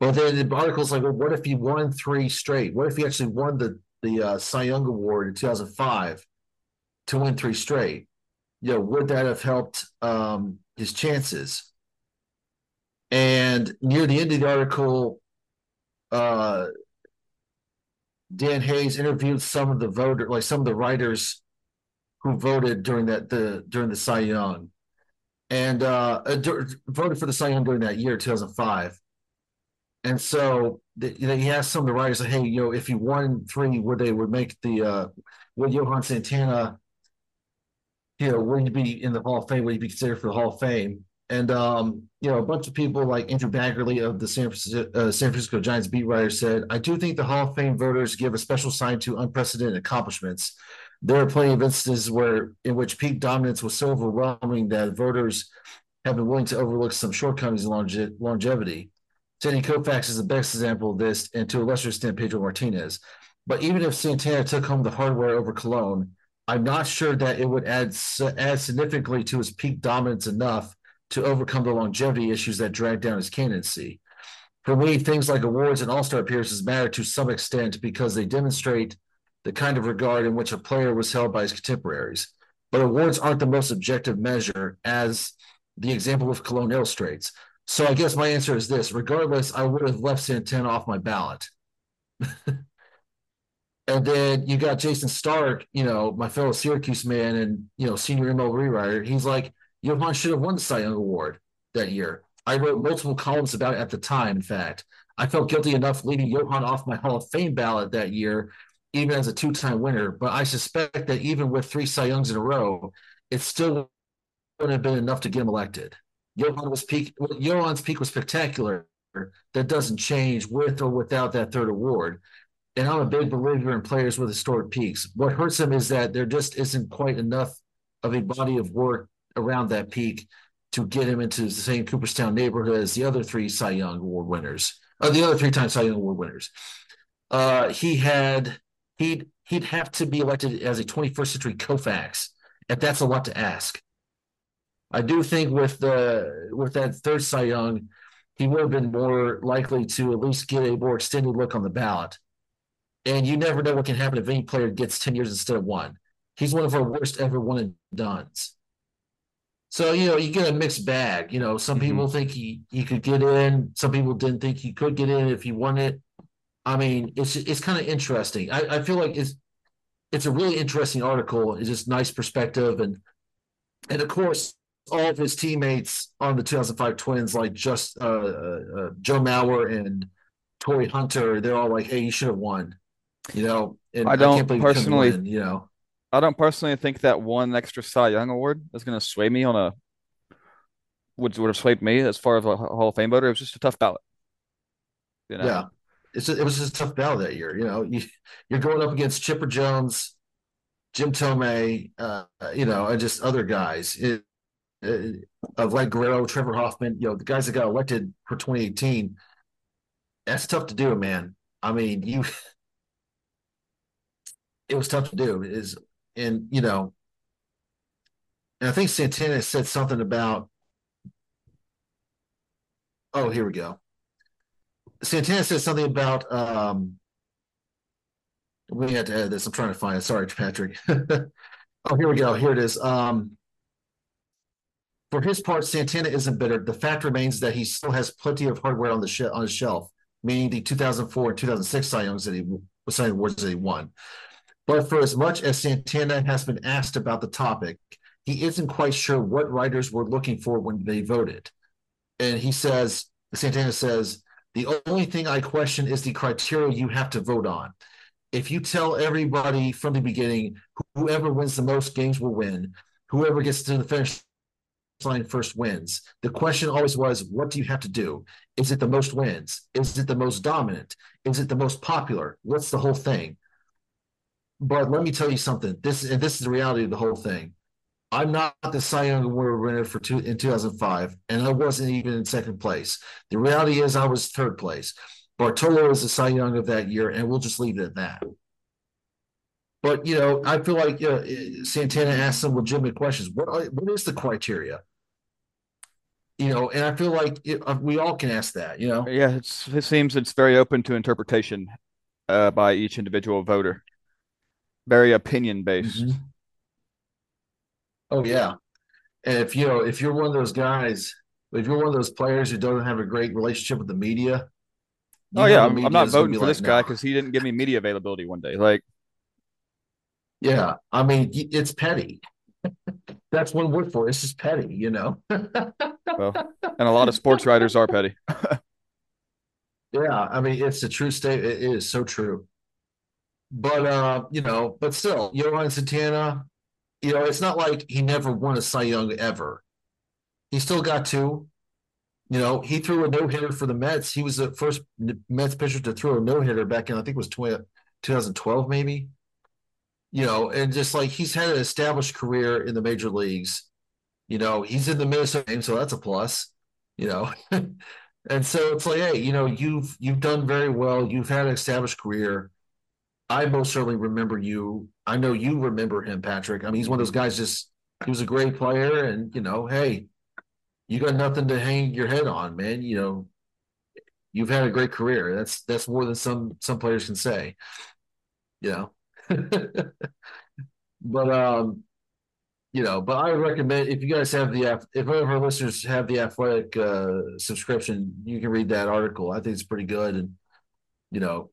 But then the article's like, well, what if he won three straight? What if he actually won the the uh, Cy Young Award in 2005? to win three straight, you know, would that have helped um, his chances? And near the end of the article, uh, Dan Hayes interviewed some of the voter, like some of the writers who voted during that the during the Cy Young, and uh, uh voted for the Cy Young during that year, two thousand five. And so he asked some of the writers, like, "Hey, you know, if you won three, would they would make the uh, would Johan Santana you know, would he be in the Hall of Fame? Would he be considered for the Hall of Fame? And um, you know, a bunch of people like Andrew Baggarly of the San Francisco, uh, San Francisco Giants beat writer said, "I do think the Hall of Fame voters give a special sign to unprecedented accomplishments. There are plenty of instances where in which peak dominance was so overwhelming that voters have been willing to overlook some shortcomings in longe- longevity. Sandy Koufax is the best example of this, and to a lesser extent, Pedro Martinez. But even if Santana took home the hardware over Colon, I'm not sure that it would add add significantly to his peak dominance enough to overcome the longevity issues that dragged down his candidacy. For me, things like awards and all-star appearances matter to some extent because they demonstrate the kind of regard in which a player was held by his contemporaries. But awards aren't the most objective measure, as the example of Colon illustrates. So I guess my answer is this: regardless, I would have left Santana off my ballot. (laughs) And then you got Jayson Stark, you know, my fellow Syracuse man and, you know, senior MLB writer. He's like, Johan should have won the Cy Young Award that year. I wrote multiple columns about it at the time, in fact. I felt guilty enough leaving Johan off my Hall of Fame ballot that year, even as a two time winner. But I suspect that even with three Cy Youngs in a row, it still wouldn't have been enough to get him elected. Johan was peak. Johan's peak was spectacular. That doesn't change with or without that third award. and I'm a big believer in players with historic peaks. What hurts them is that there just isn't quite enough of a body of work around that peak to get him into the same Cooperstown neighborhood as the other three Cy Young Award winners, or the other three-time Cy Young Award winners. Uh, he had he'd he'd have to be elected as a 21st century Koufax, and that's a lot to ask. I do think with the with that third Cy Young, he would have been more likely to at least get a more extended look on the ballot. And you never know what can happen if any player gets 10 years instead of one. He's one of our worst ever one and dones. So, you know, you get a mixed bag. You know, some mm-hmm. people think he, he could get in, some people didn't think he could get in if he won it. I mean, it's it's kind of interesting. I, I feel like it's it's a really interesting article. It's just nice perspective and and of course all of his teammates on the 2005 Twins, like just uh, uh, uh, Joe Mauer and Torii Hunter, they're all like, "Hey, you should have won." You know, and I don't I personally, win, you know, I don't personally think that one extra Cy Young award is going to sway me on a would would have swayed me as far as a Hall of Fame voter. It was just a tough ballot. You know? Yeah, it's it was just a tough battle that year. You know, you, you're going up against Chipper Jones, Jim Thome, uh, you know, and just other guys. It, uh, of like Guerrero, Trevor Hoffman, you know, the guys that got elected for 2018. That's tough to do, man. I mean, you it was tough to do. Is and you know, and I think Santana said something about. Oh, here we go. Santana said something about. um We had to add this. I'm trying to find it. Sorry, Patrick. (laughs) oh, here we go. Here it is. Um For his part, Santana isn't bitter. The fact remains that he still has plenty of hardware on the sh- on his shelf, meaning the 2004 and 2006 Cy Youngs that he saying awards that he won. But for as much as Santana has been asked about the topic, he isn't quite sure what writers were looking for when they voted. And he says, Santana says, the only thing I question is the criteria you have to vote on. If you tell everybody from the beginning, whoever wins the most games will win, whoever gets to the finish line first wins. The question always was, what do you have to do? Is it the most wins? Is it the most dominant? Is it the most popular? What's the whole thing? But let me tell you something. This and this is the reality of the whole thing. I'm not the Cy Young Award winner for two in 2005, and I wasn't even in second place. The reality is, I was third place. Bartolo is the Cy Young of that year, and we'll just leave it at that. But you know, I feel like uh, Santana asked some legitimate questions. What are, what is the criteria? You know, and I feel like it, uh, we all can ask that. You know, yeah, it seems it's very open to interpretation uh, by each individual voter very opinion based. Mm-hmm. Oh yeah, and if you know if you're one of those guys, if you're one of those players who doesn't have a great relationship with the media. Oh yeah, I'm, I'm, not voting for like, this guy because he didn't give me media availability one day. Like, yeah, I mean it's petty. (laughs) That's one word for it. It's just petty, you know. well, and a lot of sports writers are petty. (laughs) yeah, I mean it's a true state. It is so true. But uh, you know, but still, Johan Santana, you know, it's not like he never won a Cy Young ever. He still got two. You know, he threw a no hitter for the Mets. He was the first Mets pitcher to throw a no hitter back in, I think it was 20, 2012, maybe. You know, and just like he's had an established career in the major leagues. You know, he's in the Minnesota game, so that's a plus. You know, (laughs) and so it's like, hey, you know, you've you've done very well. You've had an established career. I most certainly remember you. I know you remember him, Patrick. I mean, he's one of those guys. Just he was a great player, and you know, hey, you got nothing to hang your head on, man. You know, you've had a great career. That's that's more than some some players can say. You know, (laughs) but um, you know, but I recommend if you guys have the if any of our listeners have the athletic uh, subscription, you can read that article. I think it's pretty good, and you know,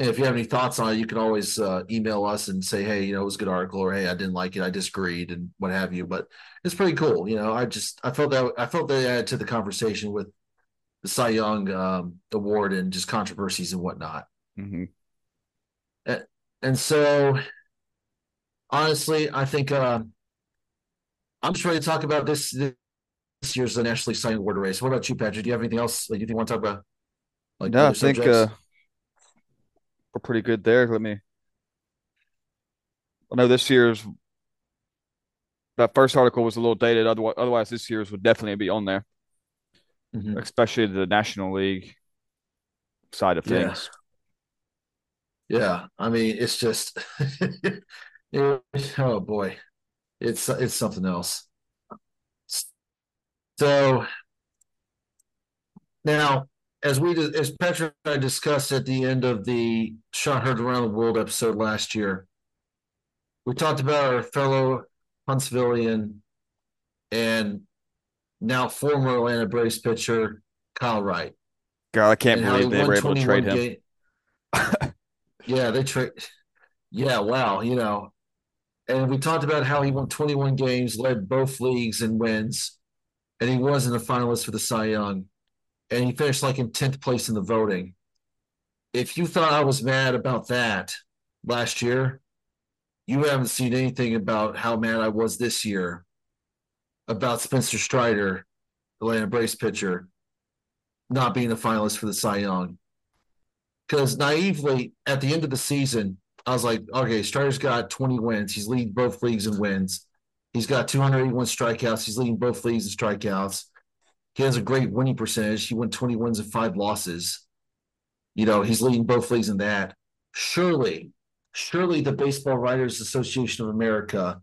and if you have any thoughts on it, you can always uh, email us and say, hey, you know, it was a good article, or hey, I didn't like it, I disagreed, and what have you. But it's pretty cool. You know, I just I felt that I felt that added to the conversation with the Cy Young um, award and just controversies and whatnot. Mm-hmm. And, and, so, honestly, I think uh, I'm just ready to talk about this this year's the National League Cy Young Award race. What about you, Patrick? Do you have anything else that you think you want to talk about? Like no, I think. Uh we're pretty good there. Let me. I know this year's that first article was a little dated. Otherwise, otherwise this year's would definitely be on there, Mhm. especially the National League side of Yeah. things. Yeah, I mean, it's just, (laughs) it- oh boy, it's it's something else. So now, as we as Patrick and I discussed at the end of the Shot Heard Around the World episode last year, we talked about our fellow Huntsvillian and now former Atlanta Braves pitcher Kyle Wright. God, I can't and believe they were able to trade him. (laughs) yeah, they trade. Yeah, wow, you know. And we talked about how he won 21 games, led both leagues in wins, and he wasn't a finalist for the Cy Young. And he finished like in 10th place in the voting. If you thought I was mad about that last year, you haven't seen anything about how mad I was this year about Spencer Strider, the Atlanta Braves pitcher, not being a finalist for the Cy Young. Because naively, at the end of the season, I was like, okay, Strider's got 20 wins. He's leading both leagues in wins. He's got 281 strikeouts. He's leading both leagues in strikeouts. He has a great winning percentage. He won 20 wins and five losses. You know, he's leading both leagues in that. Surely, surely the Baseball Writers Association of America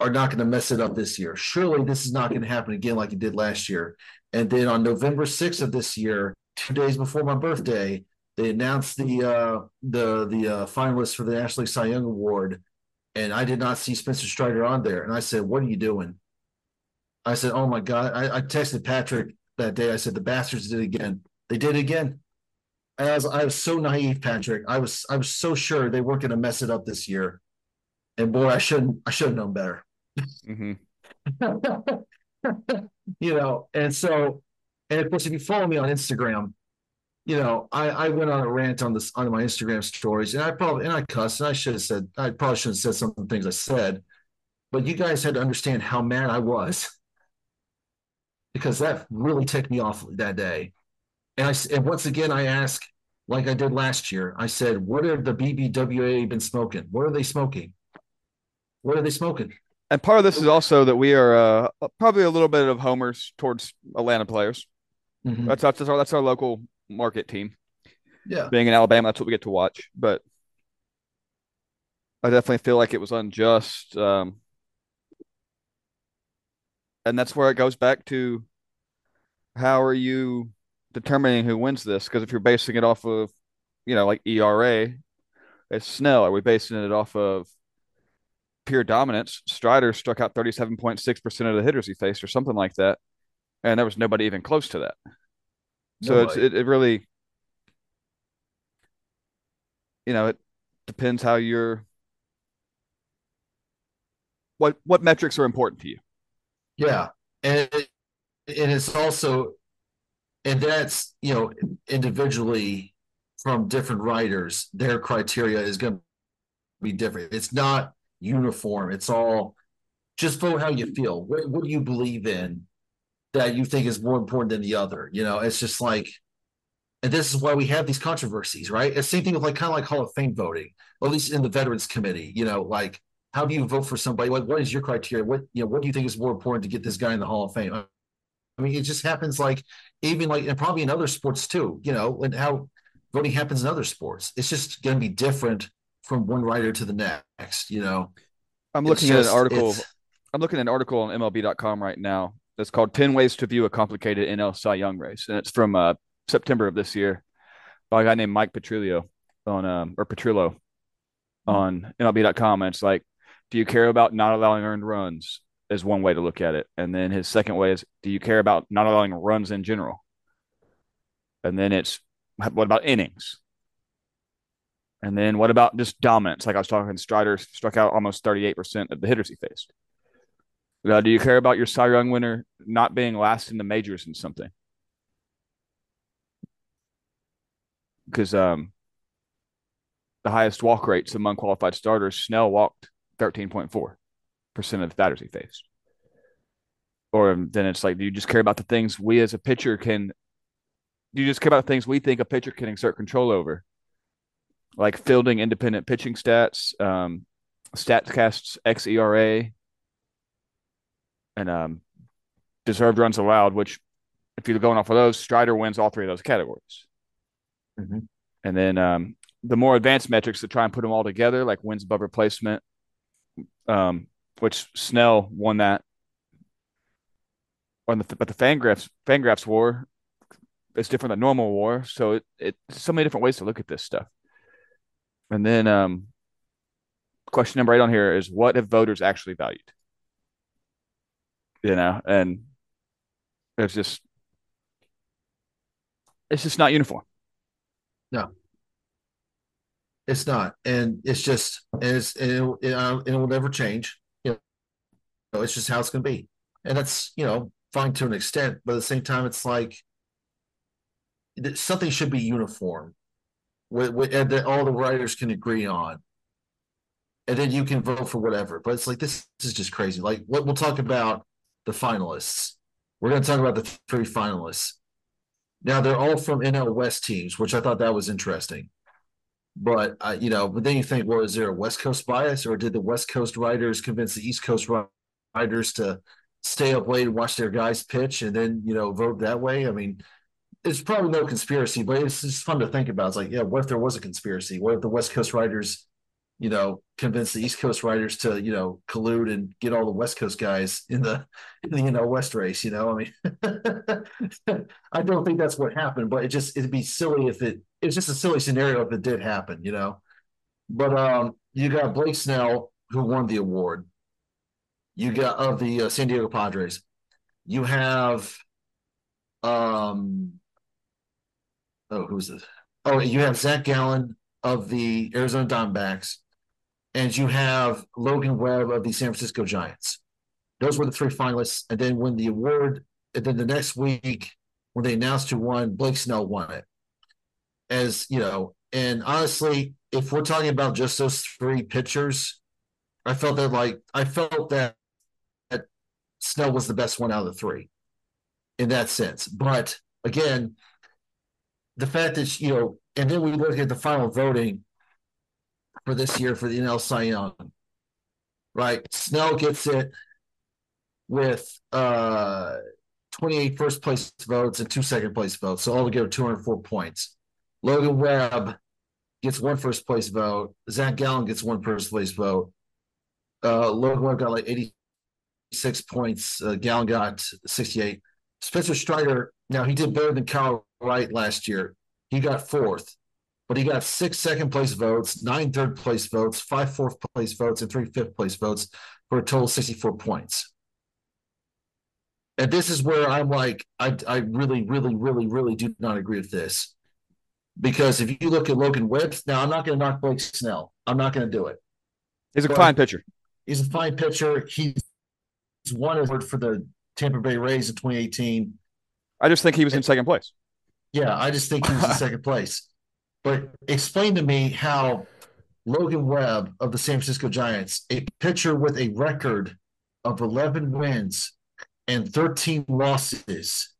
are not going to mess it up this year. Surely this is not going to happen again like it did last year. And then on November 6th of this year, two days before my birthday, they announced the uh, the the uh, finalists for the National League Cy Young Award, and I did not see Spencer Strider on there. And I said, "What are you doing?" I said, "Oh my god!" I, I texted Patrick that day. I said, "The bastards did it again. They did it again." And I was I was so naive, Patrick. I was I was so sure they weren't going to mess it up this year, and boy, I shouldn't I should have known better. hmm (laughs) you know, and so, and of course, if you follow me on Instagram, you know, I, I went on a rant on this on my Instagram stories, and I probably and I cussed, and I should have said I probably should have said some of the things I said, but you guys had to understand how mad I was because that really ticked me off that day. And I and once again I ask, like I did last year, I said, what have the BBWA been smoking? What are they smoking? What are they smoking? And part of this is also that we are uh, probably a little bit of homers towards Atlanta players. Mhm. That's that's our that's our local market team. Yeah. Being in Alabama, that's what we get to watch. But I definitely feel like it was unjust. Um, and that's where it goes back to how are you determining who wins this? Because if you're basing it off of, you know, like ERA, it's Snell. Are we basing it off of pure dominance? Strider struck out 37.6% of the hitters he faced or something like that. And there was nobody even close to that. So it's, it, it really, you know, it depends how you're, what, what metrics are important to you. Yeah, and it- and it's also, and that's you know individually from different writers, their criteria is going to be different. It's not uniform. It's all just vote how you feel. What, what do you believe in that you think is more important than the other? You know, it's just like, and this is why we have these controversies, right? It's same thing with like kind of like Hall of Fame voting, at least in the Veterans Committee. You know, like how do you vote for somebody? Like, what is your criteria? What you know, what do you think is more important to get this guy in the Hall of Fame? I mean, it just happens like even like and probably in other sports too, you know, and how voting happens in other sports. It's just going to be different from one writer to the next, you know. I'm looking at an article. I'm looking at an article on MLB.com right now that's called 10 Ways to View a Complicated NL Cy Young Race. And it's from uh, September of this year by a guy named Mike Petriello on, um, or Petriello on MLB.com. And it's like, do you care about not allowing earned runs? Is one way to look at it. And then his second way is, do you care about not allowing runs in general? And then it's, what about innings? And then what about just dominance? Like I was talking, Strider struck out almost 38% of the hitters he faced. Uh, do you care about your Cy Young winner not being last in the majors in something? Because um, the highest walk rates among qualified starters, Snell walked 13.4% of the batters he faced. Or um, then it's like, do you just care about the things we as a pitcher can? Do you just care about the things we think a pitcher can exert control over? like fielding independent pitching stats, um, Statcast's xERA, and um, deserved runs allowed. Which, if you're going off of those, Strider wins all three of those categories. Mm-hmm. And then um, the more advanced metrics to try and put them all together, like wins above replacement, um, which Snell won that. On the but the Fangraphs Fangraphs war is different than normal war, so it, it so many different ways to look at this stuff. And then um, question number eight on here is what have voters actually valued? You know, and it's just it's just not uniform. No, it's not, and it's just and it's and it, it, uh, it will never change. Know, it's just how it's going to be, and that's you know fine to an extent, but at the same time, it's like something should be uniform, with, with, and that all the writers can agree on, and then you can vote for whatever. But it's like this, this is just crazy. Like what we'll talk about the finalists. We're going to talk about the three finalists. Now they're all from NL West teams, which I thought that was interesting. But uh, you know, but then you think, well, is there a West Coast bias, or did the West Coast writers convince the East Coast writers to stay up late and watch their guys pitch, and then you know vote that way? I mean, it's probably no conspiracy, but it's just fun to think about. It's like, yeah, what if there was a conspiracy? What if the West Coast writers you know, convinced the East Coast riders to, you know, collude and get all the West Coast guys in the, (laughs) in the you know, West race, you know, I mean, (laughs) I don't think that's what happened, but it just, it'd be silly if it, it's just a silly scenario if it did happen, you know, but, um, you got Blake Snell who won the award. You got of the uh, San Diego Padres. You have, um, oh, who's this? Oh, you have Zach Gallen of the Arizona Diamondbacks and you have Logan Webb of the San Francisco Giants. Those were the three finalists. And then when the award, and then the next week, when they announced who won, Blake Snell won it. As you know, and honestly, if we're talking about just those three pitchers, I felt that like I felt that, that Snell was the best one out of the three in that sense. But again, the fact that you know, and then we look at the final voting, for this year for the NL Cy Young. Right. Snell gets it with uh 28 first place votes and two second place votes. So altogether 204 points. Logan Webb gets one first place vote. Zach Gallen gets one first place vote. Uh, Logan Webb got like 86 points. Uh, Gallen got 68. Spencer Strider, now he did better than Kyle Wright last year. He got fourth but he got six second place votes, nine third place votes, five fourth place votes, and three fifth place votes for a total of 64 points. And this is where I'm like, I, I really, really, really, really do not agree with this. Because if you look at Logan Webb, now I'm not going to knock Blake Snell. I'm not going to do it. He's a but fine pitcher. He's a fine pitcher. He's won award for the Tampa Bay Rays in 2018. I just think he was in second place. Yeah, I just think he was in (laughs) second place. But explain to me how Logan Webb of the San Francisco Giants, a pitcher with a record of 11 wins and 13 losses,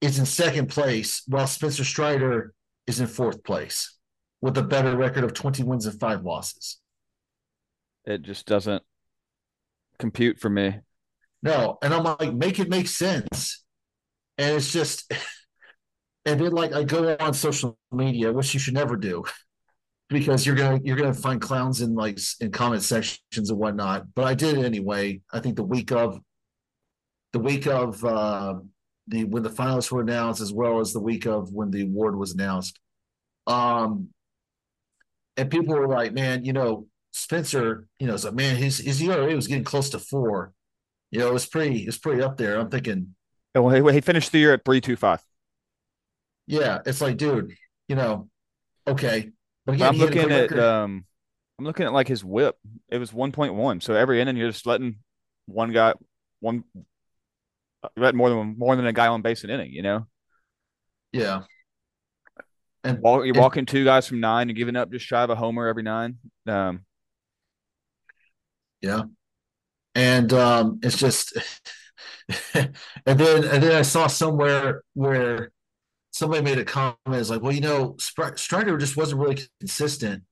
is in second place, while Spencer Strider is in fourth place with a better record of 20 wins and five losses. It just doesn't compute for me. No. And I'm like, make it make sense. And it's just (laughs) and then like I go on social media, which you should never do, (laughs) because you're gonna you're gonna find clowns in like in comment sections and whatnot. But I did it anyway. I think the week of the week of uh, the when the finalists were announced, as well as the week of when the award was announced. Um, and people were like, "Man, you know, Spencer, you know, so man, his his ERA was getting close to four. You know, it was pretty, it was pretty up there. I'm thinking. Well, he, he finished the year at three two five. Yeah, it's like, dude, you know, okay. But again, I'm looking at um, I'm looking at like his whip. It was 1.1. So every inning, you're just letting one guy, one, let more than more than a guy on base an inning. You know. Yeah. And Walk, you're and, walking two guys from nine and giving up just shy of a homer every nine. Um, yeah, and um, it's just, (laughs) and then and then I saw somewhere where somebody made a comment. It's like, well, you know, Strider just wasn't really consistent.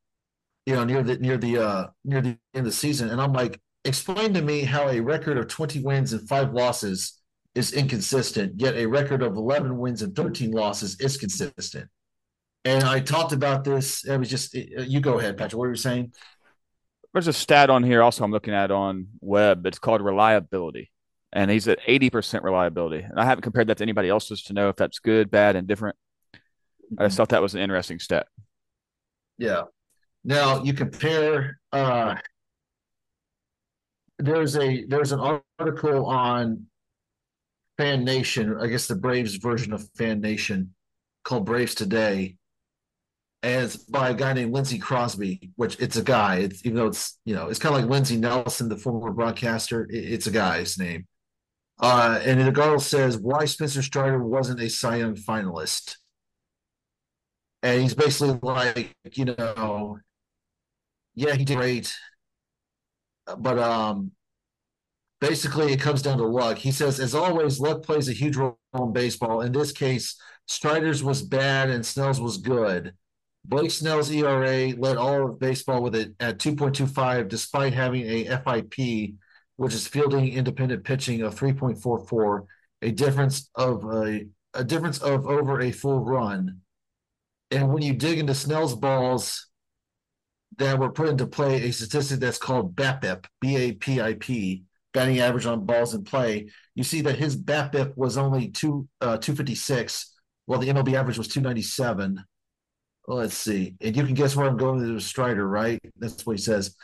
You know, near the near the uh near the end of the season, and I'm like, explain to me how a record of 20 wins and five losses is inconsistent, yet a record of 11 wins and 13 losses is consistent. And I talked about this. It was just you go ahead, Patrick. What were you saying? There's a stat on here also I'm looking at on Webb. It's called reliability. And he's at 80% reliability. And I haven't compared that to anybody else's to know if that's good, bad, and different. I just thought that was an interesting stat. Yeah. Now you compare uh there's a there's an article on Fan Nation, I guess the Braves version of Fan Nation called Braves Today and it's by a guy named Lindsey Crosby, which it's a guy. It's even though it's you know it's kind of like Lindsey Nelson, the former broadcaster. It, it's a guy's name. Uh, and the article says why Spencer Strider wasn't a Cy Young finalist, and he's basically like, you know, yeah, he did great, but um, basically it comes down to luck. He says, as always, luck plays a huge role in baseball. In this case, Strider's was bad and Snell's was good. Blake Snell's ERA led all of baseball with it at 2.25, despite having a FIP, which is fielding independent pitching of 3.44, a difference of a, a difference of over a full run. And when you dig into Snell's balls that were put into play, a statistic that's called BAPIP, B-A-P-I-P, batting average on balls in play, you see that his BAPIP was only two uh, 256, while the MLB average was 297 let's see. And you can guess where I'm going with Strider, right? That's what he says.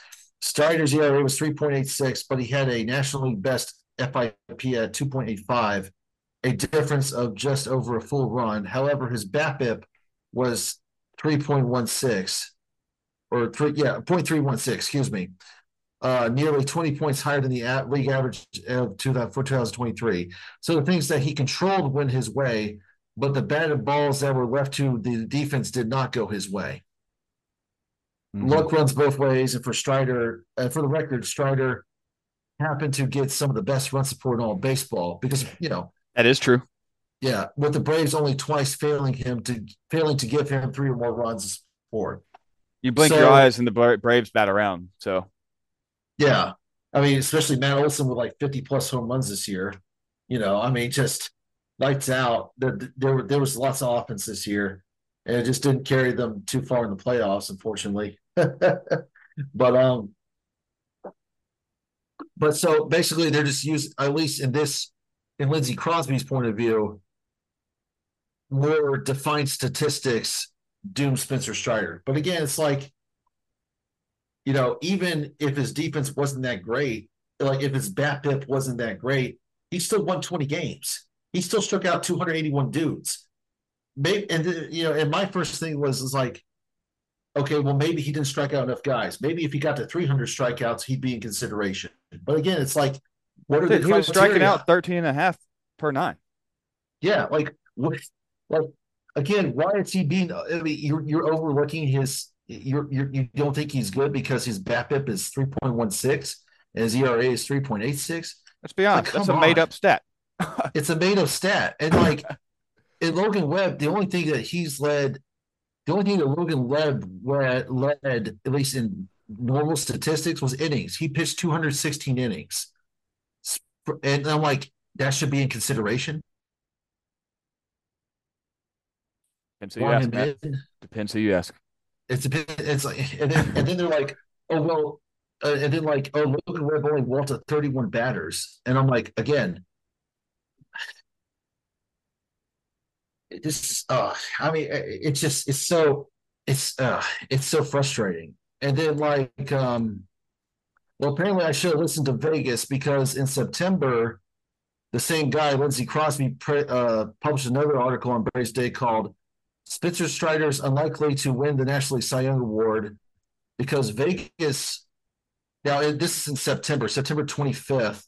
Strider's ERA was 3.86, but he had a National League best FIP at 2.85, a difference of just over a full run. However, his BAPIP was 3.16, or three, yeah, 0.316, excuse me. Uh, nearly 20 points higher than the league average of two, for 2023. So the things that he controlled went his way, but the batted balls that were left to the defense did not go his way. Mm-hmm. Luck runs both ways, and for Strider, and for the record, Strider happened to get some of the best run support in all baseball because you know that is true. Yeah, with the Braves only twice failing him to failing to give him three or more runs support. You blink so, your eyes and the Braves bat around. So, yeah, I mean, especially Matt Olson with like fifty plus home runs this year. You know, I mean, just lights out. There, there, there was lots of offense this year, and it just didn't carry them too far in the playoffs, unfortunately. (laughs) but um, but so basically, they're just using at least in this in Lindsey Crosby's point of view, more defined statistics doom Spencer Strider. But again, it's like, you know, even if his defense wasn't that great, like if his BAPIP wasn't that great, he still won 20 games he still struck out 281 dudes. Maybe, and uh, you know, and my first thing was is like, okay, well, maybe he didn't strike out enough guys. Maybe if he got to 300 strikeouts, he'd be in consideration. But again, it's like, what are Dude, the he was striking out 13 and a half per nine. Yeah, like what, like again, why is he being? I mean, you're you're overlooking his. You're, you're you don't think he's good because his BAPIP is 3.16 and his ERA is 3.86. Let's be honest, like, that's a made up stat. (laughs) it's a made up stat. And like in Logan Webb, the only thing that he's led, the only thing that Logan Webb led, led at least in normal statistics was innings. He pitched 216 innings. And I'm like, that should be in consideration. Depends who you ask. Depends who you ask. It's it's like, and then, and then they're like, oh, well, uh, and then like, oh, Logan Webb only walked 31 batters. And I'm like, again, this uh i mean it's just it's so it's uh it's so frustrating. And then like um well apparently i should have listened to vegas because in september the same guy lindsey crosby pre- uh, published another article on braves day called spencer strider is unlikely to win the national league cy young award because vegas now this is in september september 25th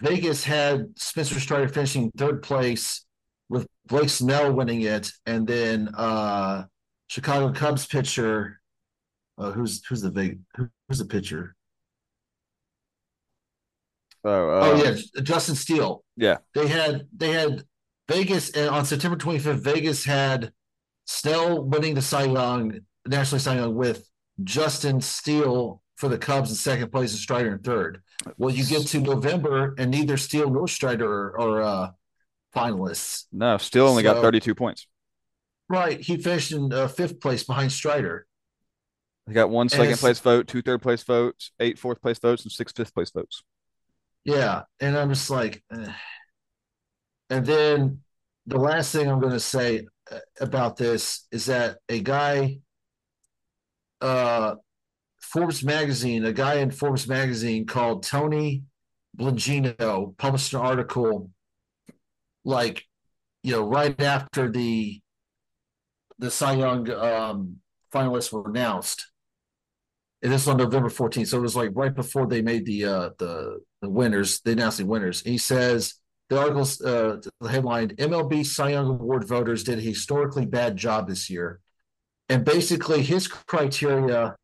vegas had spencer strider finishing third place with Blake Snell winning it, and then uh Chicago Cubs pitcher, uh, who's who's the big who's the pitcher? Oh, uh, oh yeah, Justin Steele. Yeah, they had they had Vegas and on September 25th, Vegas had Snell winning the Cy Young, National Cy Young with Justin Steele for the Cubs in second place and Strider in third. Well, you get to November and neither Steele nor Strider are, are uh, finalists. No, Steele only got 32 points. Right. He finished in uh, fifth place behind Strider. He got one second place vote, two third place votes, eight fourth place votes, and six fifth place votes. Yeah. And I'm just like, eh. and then the last thing I'm going to say uh, about this is that a guy, uh, Forbes magazine, a guy in Forbes magazine called Tony Blengino published an article like, you know, right after the the Cy Young um finalists were announced. And this was on November 14th. So it was like right before they made the uh the the winners, they announced the winners. He says the article's uh the headline MLB Cy Young Award voters did a historically bad job this year. And basically his criteria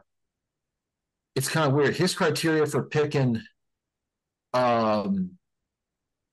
it's kind of weird. His criteria for picking um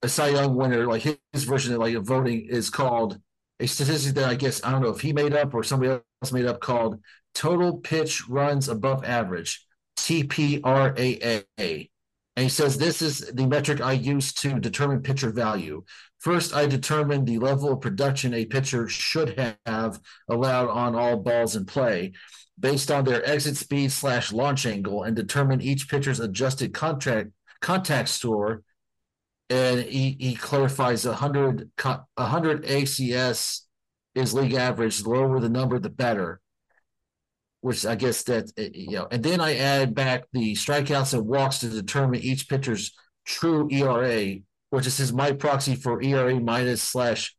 a Cy Young winner, like his, version of like voting is called a statistic that I guess I don't know if he made up or somebody else made up called total pitch runs above average, TPRAA. And he says this is the metric I use to determine pitcher value. First, I determine the level of production a pitcher should have allowed on all balls in play based on their exit speed slash launch angle and determine each pitcher's adjusted contract contact score. And he, he clarifies 100, co- 100 ACS is league average. The lower the number, the better. Which I guess that eh, you know, and then I add back the strikeouts and walks to determine each pitcher's true ERA, which is his my proxy for ERA minus slash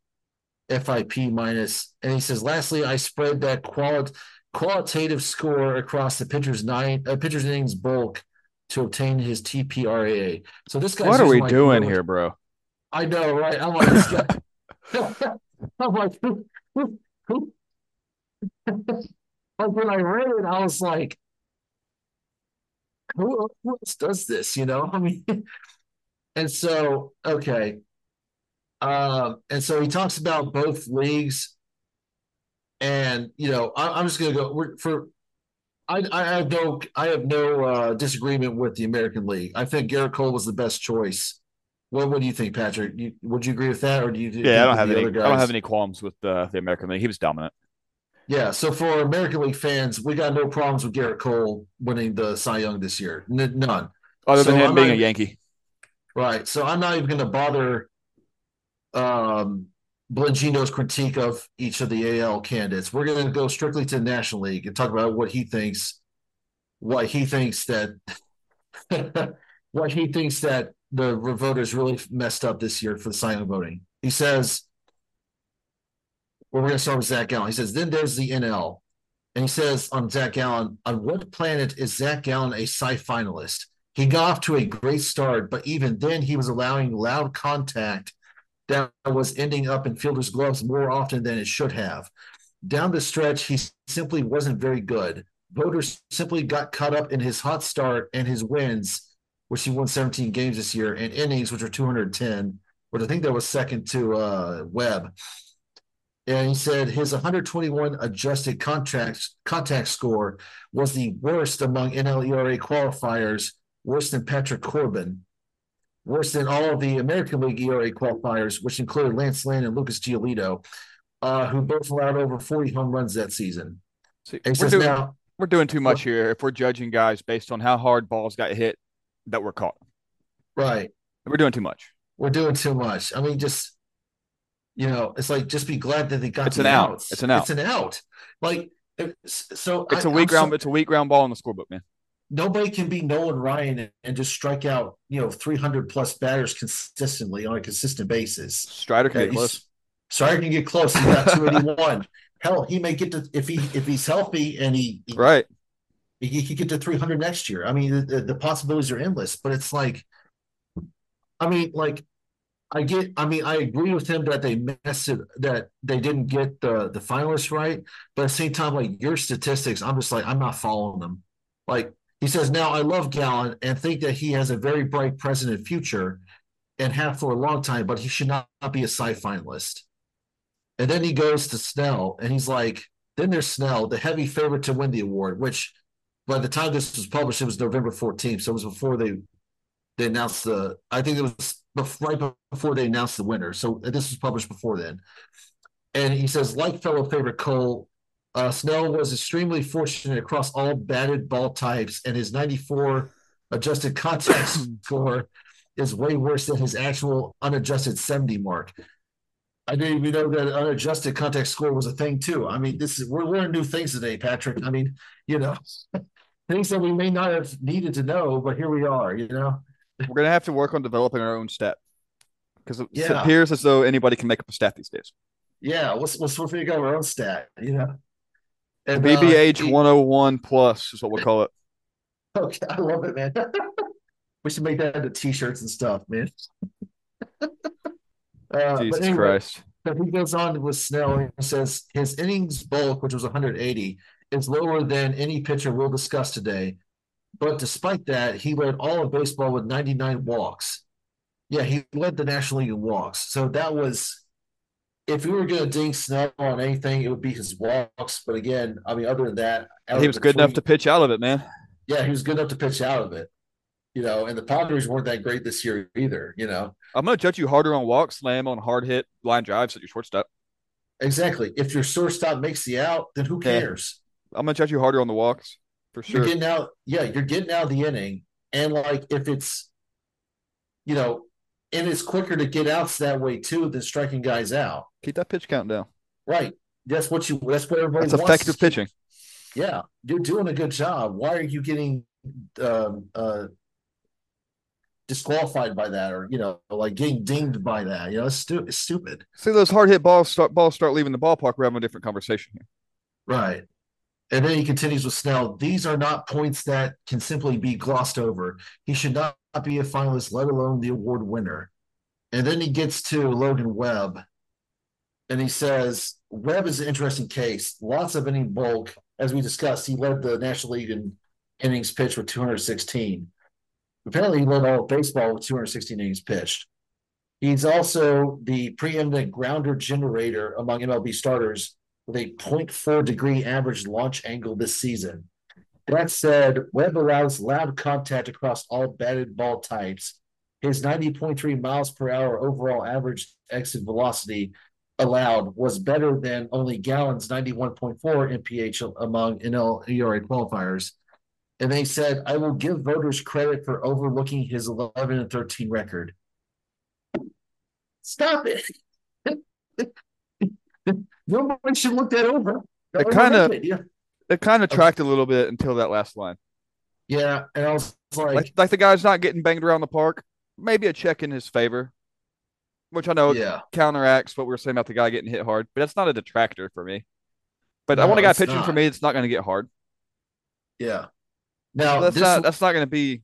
FIP minus. And he says, lastly, I spread that quali- qualitative score across the pitcher's nine uh, pitcher's innings bulk to obtain his TPRA. So this guy's What are we my doing here, bro? I know, right? I'm like, this guy. (laughs) (laughs) I'm like, who, who, who? (laughs) like when I read it, I was like, who, who else does this? You know, I mean, and so okay, um, and so he talks about both leagues, and you know, I, I'm just gonna go we're, for. I, I have no I have no uh, disagreement with the American League. I think Gerrit Cole was the best choice. What What do you think, Patrick? You, would you agree with that, or do you? think Yeah, I don't have any. I don't have any qualms with uh, the American League. He was dominant. Yeah, so for American League fans, we got no problems with Gerrit Cole winning the Cy Young this year. N- none. Other So than him I'm being not a Yankee. Right. So I'm not even going to bother um Blengino's critique of each of the AL candidates. We're going to go strictly to the National League and talk about what he thinks, why he thinks that, (laughs) what he thinks that the voters really messed up this year for the Young voting. He says, well, we're going to start with Zach Gallen. He says, then there's the NL. And he says on Zach Gallen, on what planet is Zach Gallen a Cy finalist? He got off to a great start, but even then he was allowing loud contact that was ending up in fielders' gloves more often than it should have. Down the stretch, he simply wasn't very good. Voters simply got caught up in his hot start and his wins, which he won 17 games this year, and innings, which are 210, which I think that was second to uh, Webb. And he said his 121 adjusted contract contact score was the worst among NLERA qualifiers, worse than Patrick Corbin, worse than all of the American League ERA qualifiers, which included Lance Lynn and Lucas Giolito, uh, who both allowed over 40 home runs that season. See, And we're, doing, now, we're doing too much here if we're judging guys based on how hard balls got hit that were caught. right, We're doing too much. we're doing too much. I mean, just you know, it's like just be glad that they got It's an out. outs. It's an out. It's an out. Like so, It's a a weak round. It's a weak round ball in the scorebook, man. Nobody can be Nolan Ryan and, and just strike out, you know, 300 plus batters consistently on a consistent basis. Strider can Yeah, get close. Sorry, can get close. He got 281. (laughs) Hell, he may get to if he if he's healthy and he he, Right. he, he could get to 300 next year. I mean, the, the, the possibilities are endless. But it's like, I mean, like, I get. I mean, I agree with him that they messed it, that they didn't get the the finalists right. But at the same time, like your statistics, I'm just like I'm not following them. Like he says now, I love Gallen and think that he has a very bright present and future. and have for a long time, but he should not, be a Cy finalist. And then he goes to Snell, and he's like, then there's Snell, the heavy favorite to win the award, which by the time this was published, it was November 14th. So it was before they they announced the I think it was right before they announced the winner. So this was published before then. And he says, like fellow favorite Cole, uh, Snell was extremely fortunate across all batted ball types, and his 94 adjusted contact (clears throat) score is way worse than his actual unadjusted 70 mark. I didn't even know that unadjusted contact score was a thing too. I mean, this is we're learning new things today, Patrick. I mean, you know, (laughs) things that we may not have needed to know, but here we are. You know, we're gonna have to work on developing our own stat because it Yeah. appears as though anybody can make up a stat these days. yeah. Let's let's figure out our own stat. You know, and uh, BBH he- 101 plus is what we'll call it. (laughs) Okay, I love it, man. (laughs) we should make that into t-shirts and stuff, man. (laughs) uh, Jesus anyway, Christ. But he goes on with Snell and says his innings bulk, which was 180, is lower than any pitcher we'll discuss today. But despite that, he led all of baseball with 99 walks. Yeah, he led the National League in walks. So that was, if we were going to ding Snell on anything, it would be his walks. But again, I mean, other than that, He was good enough to pitch out of it, man. yeah, he was good enough to pitch out of it. You know, and the Padres weren't that great this year either. You know, I'm gonna judge you harder on walks, slam on hard hit line drives at your shortstop. exactly. If your shortstop makes the out, then who Yeah. cares? I'm gonna judge you harder on the walks for sure. You're getting out, yeah, you're getting out of the inning, and like if it's, you know, and it's quicker to get outs that way too than striking guys out. Keep that pitch count down. Right. That's what you. That's what everybody. That's effective pitching. Yeah, you're doing a good job. Why are you getting um, uh, disqualified by that, or you know, like getting dinged by that? You know, it's, stu- it's stupid. See those hard hit balls start balls start leaving the ballpark. We're having a different conversation here. Right. And then he continues with Snell. These are not points that can simply be glossed over. He should not be a finalist, let alone the award winner. And then he gets to Logan Webb. And he says, Webb is an interesting case. Lots of inning bulk. As we discussed, he led the National League in innings pitched with 216. Apparently, he led all of baseball with 216 innings pitched. He's also the preeminent grounder generator among MLB starters with a 0.4 degree average launch angle this season. That said, Webb allows loud contact across all batted ball types. His 90.3 miles per hour overall average exit velocity allowed was better than only Gallen's 91.4 MPH among NL ERA qualifiers. And they said, I will give voters credit for overlooking his 11 and 13 record. Stop it. (laughs) Nobody should look that over. It it, yeah. It kind of tracked a little bit until that last line. Yeah, and I was like, Like like the guy's not getting banged around the park. Maybe a check in his favor, which I know yeah, counteracts what we were saying about the guy getting hit hard, but that's not a detractor for me. But I want a guy pitching for me that's not going to get hard. yeah. Now that's this, not that's not going to be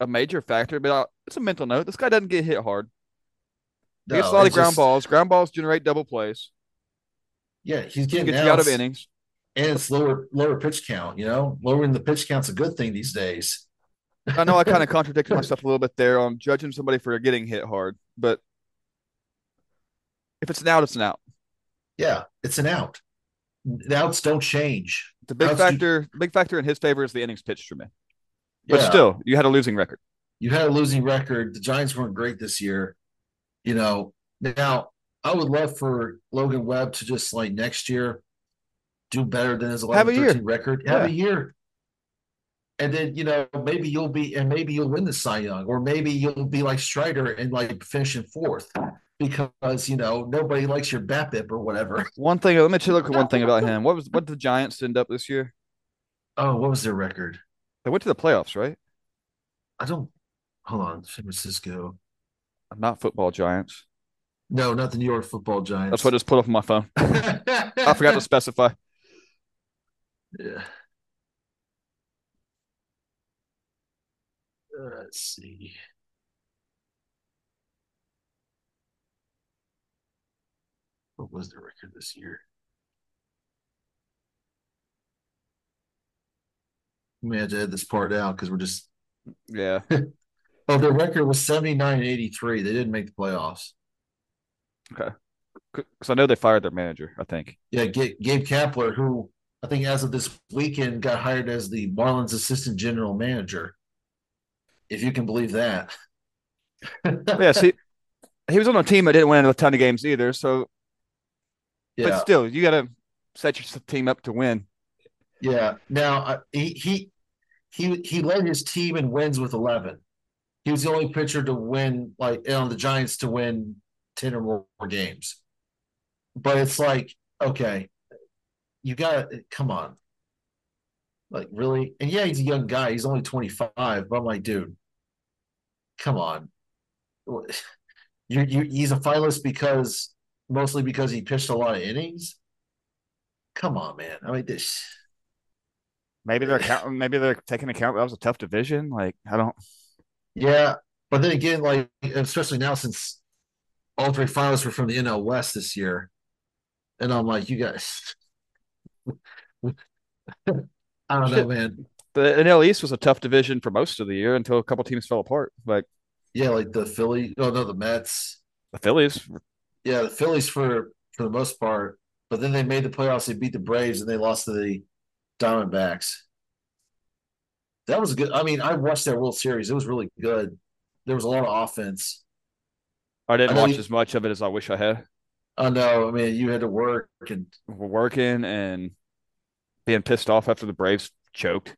a major factor, but uh, it's a mental note. This guy doesn't get hit hard. He gets a no, lot of ground just- balls. Ground balls generate double plays. Yeah, he's He getting gets out of innings. and it's lower lower pitch count. You know, lowering the pitch count's a good thing these days. I know I kind of (laughs) contradicted myself a little bit there on judging somebody for getting hit hard, but if it's an out, it's an out. Yeah, it's an out. The outs don't change. The big Outs do- factor, big factor in his favor is the innings pitched for me. But Yeah. still, you had a losing record. you had a losing record. The Giants weren't great this year. You know, now I would love for Logan Webb to just like next year do better than his 11 Have a year. 13 record. Have a year. And then, you know, maybe you'll be, and maybe you'll win the Cy Young, or maybe you'll be like Strider and like finishing fourth because, you know, nobody likes your BABIP or whatever. (laughs) One thing, let me just look at one thing about him. What was what did the Giants end up this year? Oh, what was their record? They went to the playoffs, right? I don't, hold on, San Francisco. Not football Giants. No, not the New York football Giants. That's what I just put up on my phone. (laughs) I forgot to specify. Yeah. Let's see. What was the record this year? We may have to edit this part out because we're just Yeah. (laughs) Oh, their record was 79 and 83. They didn't make the playoffs. Okay. Because I know they fired their manager, I think. Yeah, Gabe Kapler, who I think as of this weekend got hired as the Marlins assistant general manager. If you can believe that. yeah, see, he was on a team that didn't win a ton of games either. So, yeah. but still, you got to set your team up to win. Yeah. Now uh, he he he he led his team in wins with eleven. He was the only pitcher to win, like on the Giants to win ten or more games. But it's like, okay, you got to come on, like really? And yeah, he's a young guy. He's only twenty five. But I'm like, dude, come on. (sighs) You you he's a finalist because mostly because he pitched a lot of innings. Come on, man. I mean, this Maybe they're (sighs) counting. Maybe they're taking account that was a tough division. Like I don't. Yeah, but then again, like especially now since all three finalists were from the NL West this year, and I'm like, you guys. (laughs) I don't know, man. The NL East was a tough division for most of the year until a couple teams fell apart. Like, yeah, like the Philly. Oh no, the Mets. The Phillies. Yeah, the Phillies for for the most part, but then they made the playoffs. They beat the Braves and they lost to the Diamondbacks. That was good. I mean, I watched that World Series. It was really good. There was a lot of offense. I didn't I watch you, as much of it as I wish I had. I know. I mean, you had to work and working and being pissed off after the Braves choked.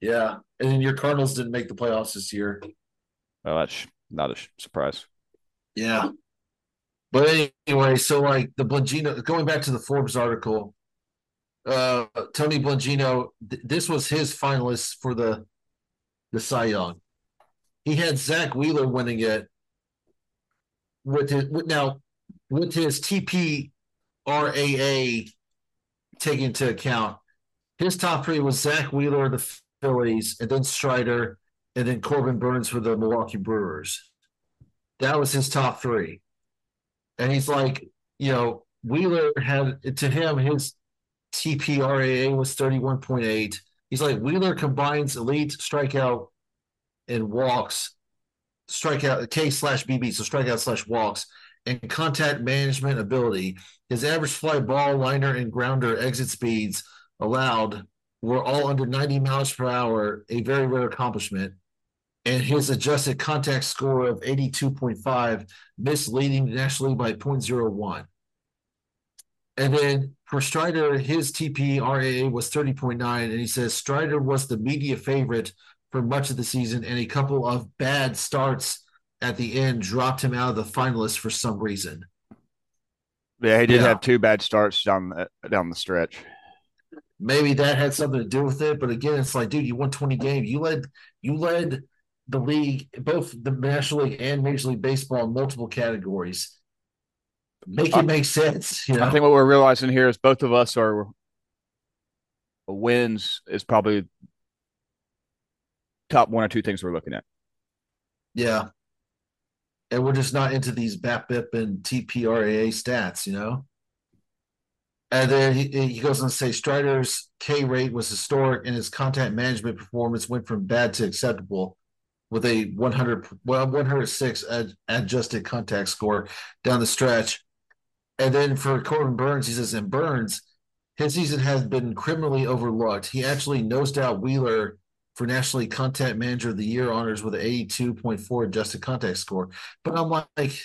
Yeah, and then your Cardinals didn't make the playoffs this year. Oh, that's not a surprise. Yeah, but anyway, so like the Blengino, going back to the Forbes article, uh, Tony Blengino, th- this was his finalist for the the Cy Young. He had Zack Wheeler winning it with his with, now with his TPRAA taken into account. His top three was Zack Wheeler, the Phillies, and then Strider, and then Corbin Burnes for the Milwaukee Brewers. That was his top three. And he's like, you know, Wheeler had to him his TPRAA was 31.8. He's like Wheeler combines elite strikeout and walks, strikeout K slash BB, so strikeout slash walks, and contact management ability. His average fly ball, liner, and grounder exit speeds allowed were all under 90 miles per hour, a very rare accomplishment. And his adjusted contact score of 82.5, misleading nationally by 0.01. And then for Strider, his TPRAA was 30.9, and he says Strider was the media favorite for much of the season, and a couple of bad starts at the end dropped him out of the finalists for some reason. Yeah, he did yeah. have two bad starts down the, down the stretch. Maybe that had something to do with it, but again, it's like, dude, you won 20 games. You led you led the league, both the National League and Major League Baseball in multiple categories make it make sense. You know? I think what we're realizing here is both of us are wins is probably top one or two things we're looking at. Yeah. And we're just not into these BABIP and TPRAA stats, you know? And then he, he goes on to say Strider's K rate was historic and his contact management performance went from bad to acceptable with a 100, well, 106 ad, adjusted contact score down the stretch. And then for Corbin Burnes, he says, and Burnes, his season has been criminally overlooked. He actually nosed out Wheeler for National Content Manager of the Year honors with an 82.4 adjusted contact score. But I'm like,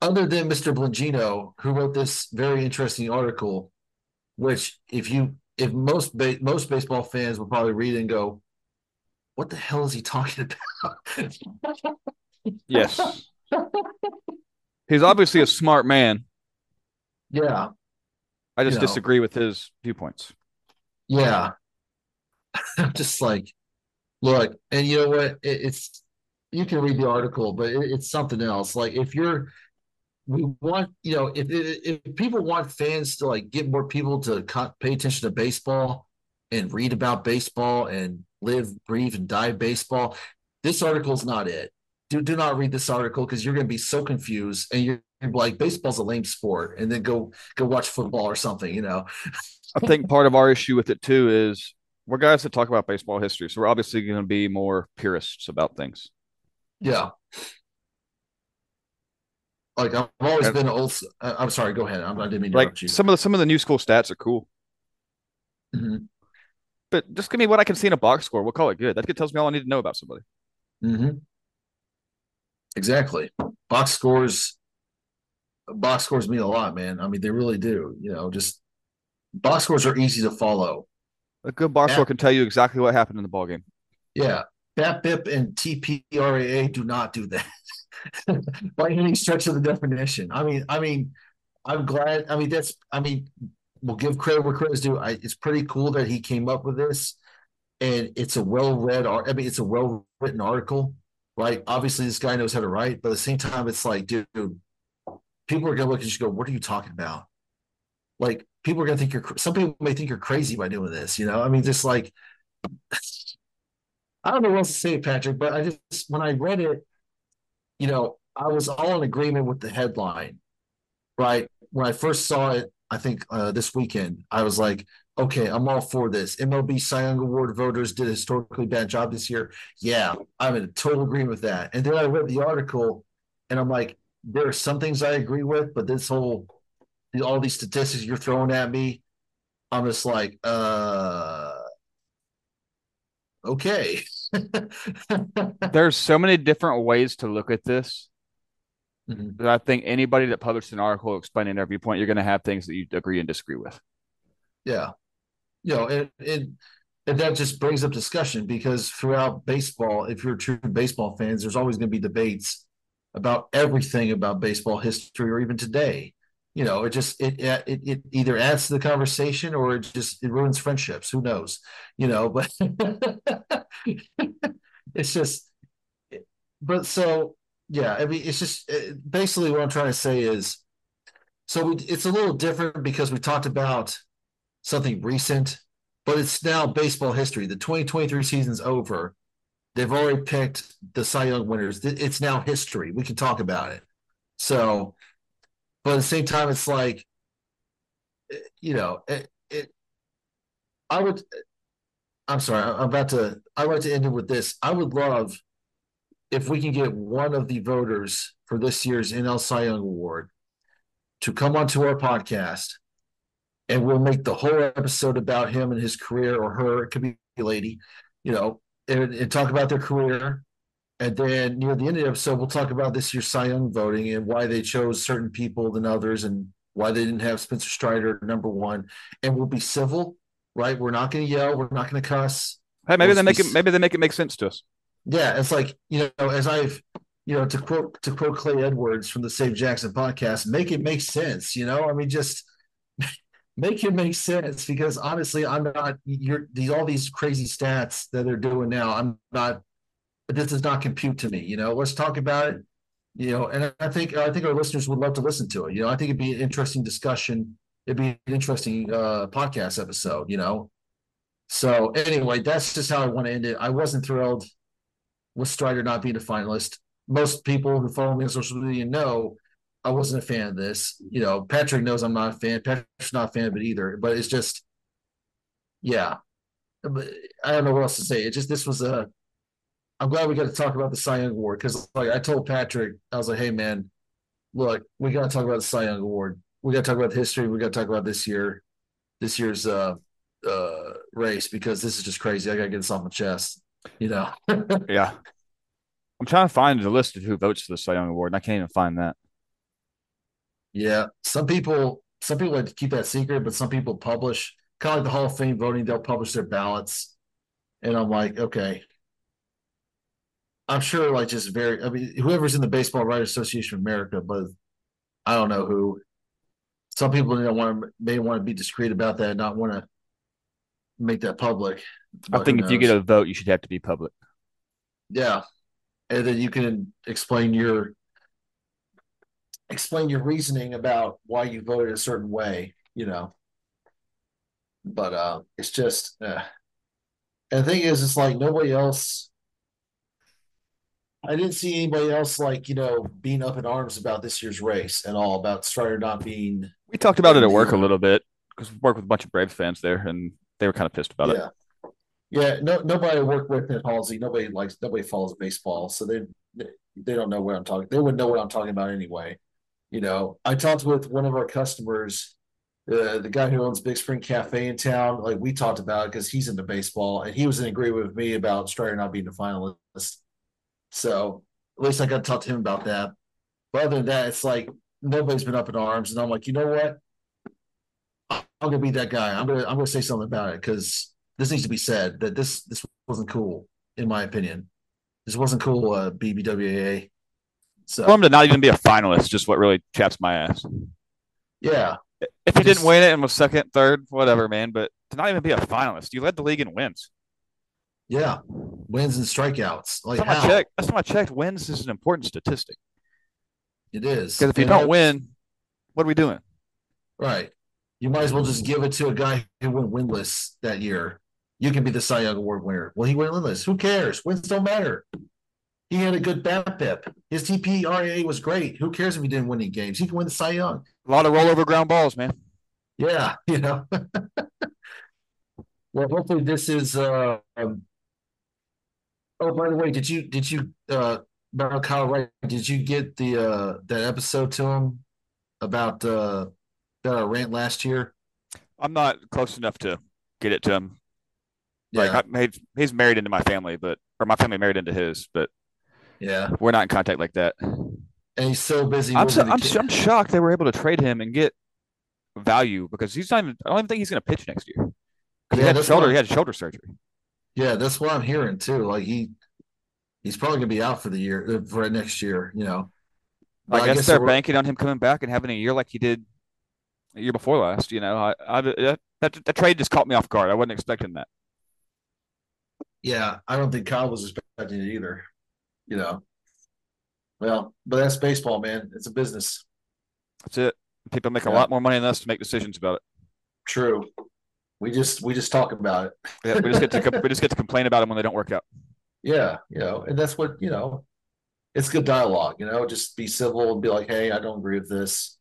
other than Mr. Blengino, who wrote this very interesting article, which if you if most ba- most baseball fans will probably read and go, "What the hell is he talking about?" yes. (laughs) He's obviously a smart man. Yeah. I just you know. disagree with his viewpoints. Yeah. (laughs) I'm just like, look, and you know what? It, it's you can read the article, but it, it's something else. Like if you're, we want you know if if people want fans to like get more people to pay attention to baseball and read about baseball and live, breathe, and die baseball. This article is not it do, do not read this article because you're going to be so confused and you're like baseball's a lame sport and then go go watch football or something you know i think part of our issue with it too is we're guys that talk about baseball history, so we're obviously going to be more purists about things. Yeah. Like I've always And- been old. uh, I'm sorry. Go ahead. I'm, I didn't mean to Like some of the some of the new school stats are cool, Mhm. but just give me what I can see in a box score. We'll call it good. That tells me all I need to know about somebody. Mm-hmm. Exactly. Box scores. Box scores mean a lot, man. I mean, they really do. You know, just box scores are easy to follow. A good box score can tell you exactly what happened in the ball game. Yeah, BAP-BIP and TPRAA do not do that (laughs) by any stretch of the definition. I mean, I mean, I'm glad. I mean, that's. I mean, we'll give credit where credit's due. I, it's pretty cool that he came up with this, and it's a well-read. I mean, it's a well-written article, right? Obviously, this guy knows how to write, but at the same time, it's like, dude, people are gonna look and just go, "What are you talking about?" Like, people are gonna think you're. Some people may think you're crazy by doing this. You know, I mean, just like. I don't know what else to say, Patrick, but I just when I read it, you know, I was all in agreement with the headline, right? When I first saw it, I think uh, this weekend, I was like, okay, I'm all for this. MLB Cy Young Award voters did a historically bad job this year. Yeah, I'm in total agreement with that. And then I read the article, and I'm like, there are some things I agree with, but this whole, all these statistics you're throwing at me, I'm just like, uh, okay. (laughs) There's so many different ways to look at this Mhm. that I think anybody that published an article explaining their viewpoint, you're going to have things that you agree and disagree with. Yeah. You know, and, and that just brings up discussion because throughout baseball, if you're true baseball fans, there's always going to be debates about everything about baseball history or even today. You know, it just it it it either adds to the conversation or it just it ruins friendships. Who knows? You know, but (laughs) it's just but so yeah, I mean it's just uh, basically what I'm trying to say is so we, it's a little different because we talked about something recent, but it's now baseball history. The 2023 season's over. They've already picked the Cy Young winners. It's now history. We can talk about it. So, but at the same time, it's like, eh, you know, it, it I would, I'm sorry, I'm about to, I'd like to end it with this. I would love if we can get one of the voters for this year's NL Cy Young Award to come onto our podcast and we'll make the whole episode about him and his career or her. It could be a lady, you know, and, and talk about their career. And then near the end of the episode, we'll talk about this year's Cy Young voting and why they chose certain people than others and why they didn't have Spencer Strider number one. And we'll be civil, right? We're not going to yell. We're not going to cuss. Hey, maybe Well, they make it. Maybe they make it make sense to us. Yeah, it's like you know, as I've you know, to quote to quote Clay Edwards from the Save Jackson podcast, make it make sense. You know, I mean, just make it make sense because honestly, I'm not. You're these all these crazy stats that they're doing now. I'm not. This does not compute to me. You know, let's talk about it. You know, and I think I think our listeners would love to listen to it. You know, I think it'd be an interesting discussion. It'd be an interesting uh, podcast episode. You know, so anyway, that's just how I want to end it. I wasn't thrilled with Strider not being a finalist. Most people who follow me on social media know I wasn't a fan of this. You know, Patrick knows I'm not a fan. Patrick's not a fan of it either. But it's just, yeah. I don't know what else to say. It just this was a. I'm glad we got to talk about the Cy Young Award because, like I told Patrick, I was like, "Hey, man, look, we got to talk about the Cy Young Award. We got to talk about the history. We got to talk about this year, this year's uh uh race because this is just crazy. I got to get this off my chest." You know. (laughs) Yeah. I'm trying to find the list of who votes for the Cy Young Award, and I can't even find that. Yeah, some people some people like to keep that secret, but some people publish kind of like the Hall of Fame voting. They'll publish their ballots, and I'm like, okay. I'm sure, like, just very. I mean, whoever's in the Baseball Writers Association of America, but I don't know who. Some people don't want to may want to be discreet about that, and not want to make that public. I think if you get a vote, you should have to be public. Yeah. And then you can explain your explain your reasoning about why you voted a certain way, you know. But uh it's just uh and the thing is it's like nobody else I didn't see anybody else like, you know, being up in arms about this year's race at all, about Strider not being We talked about it at work a little bit because we work with a bunch of Braves fans there, and they were kind of pissed about it. yeah. Yeah, no, nobody I work with in Halsey, nobody likes, nobody follows baseball, so they they don't know what I'm talking. They wouldn't know what I'm talking about anyway. You know, I talked with one of our customers, uh, the guy who owns Big Spring Cafe in town. Like we talked about it because he's into baseball, and he was in agreement with me about Strider not being a finalist. So at least I got to talk to him about that. But other than that, it's like nobody's been up in arms, and I'm like, you know what? I'm gonna be that guy. I'm gonna I'm gonna say something about it because this needs to be said that this this wasn't cool in my opinion. This wasn't cool, uh, BBWAA. So for him to not even be a finalist, just what really chaps my ass. Yeah. If he just, didn't win it and was second, third, whatever, man. But to not even be a finalist, you led the league in wins. Yeah, wins and strikeouts. Like last time, I checked, last time I checked, wins is an important statistic. It is because if you and don't win, what are we doing? Right. You might as well just give it to a guy who went winless that year. You can be the Cy Young Award winner. Well, he went winless. Who cares? Wins don't matter. He had a good BABIP. His TPRA was great. Who cares if he didn't win any games? He can win the Cy Young. A lot of rollover ground balls, man. Yeah, (laughs) you know. well, hopefully this is. Uh, um, oh, by the way, did you did you uh, about Kyle Wright? Did you get the uh, that episode to him about uh, that rant last year? I'm not close enough to get it to him. Yeah. Like I, he's married into my family, but or my family married into his, but yeah, we're not in contact like that. And he's so busy. I'm so, I'm, I'm shocked they were able to trade him and get value because he's not even. I don't even think he's going to pitch next year. Yeah, he had shoulder. He had shoulder surgery. Yeah, that's what I'm hearing too. Like he, he's probably going to be out for the year uh, for next year. You know, I, I, guess, guess they're banking on him coming back and having a year like he did the year before last. You know, I, I that, that, that trade just caught me off guard. I wasn't expecting that. Yeah, I don't think Kyle was expecting it either. You know, well, but that's baseball, man. It's a business. That's it. People make a lot more money than us to make decisions about it. True. We just we just talk about it. yeah, we just get to we just get to complain about them when they don't work out. Yeah, you know, and that's what you know. It's good dialogue, you know. Just be civil and be like, "Hey, I don't agree with this."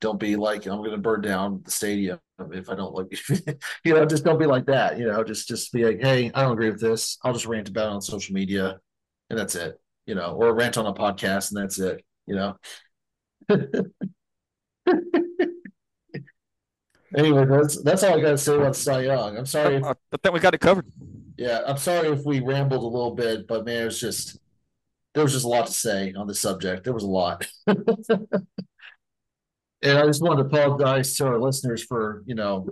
Don't be like, "I'm going to burn down the stadium if I don't like." (laughs) you know, just don't be like that. You know, just just be like, "Hey, I don't agree with this. I'll just rant about it on social media, and that's it." You know, or rant on a podcast, and that's it. You know. (laughs) anyway, that's that's all I got to say about Cy Young. I'm sorry. If, I think we got it covered. Yeah, I'm sorry if we rambled a little bit, but man, it was just there was just a lot to say on the subject. There was a lot. (laughs) and I just wanted to apologize to our listeners for, you know,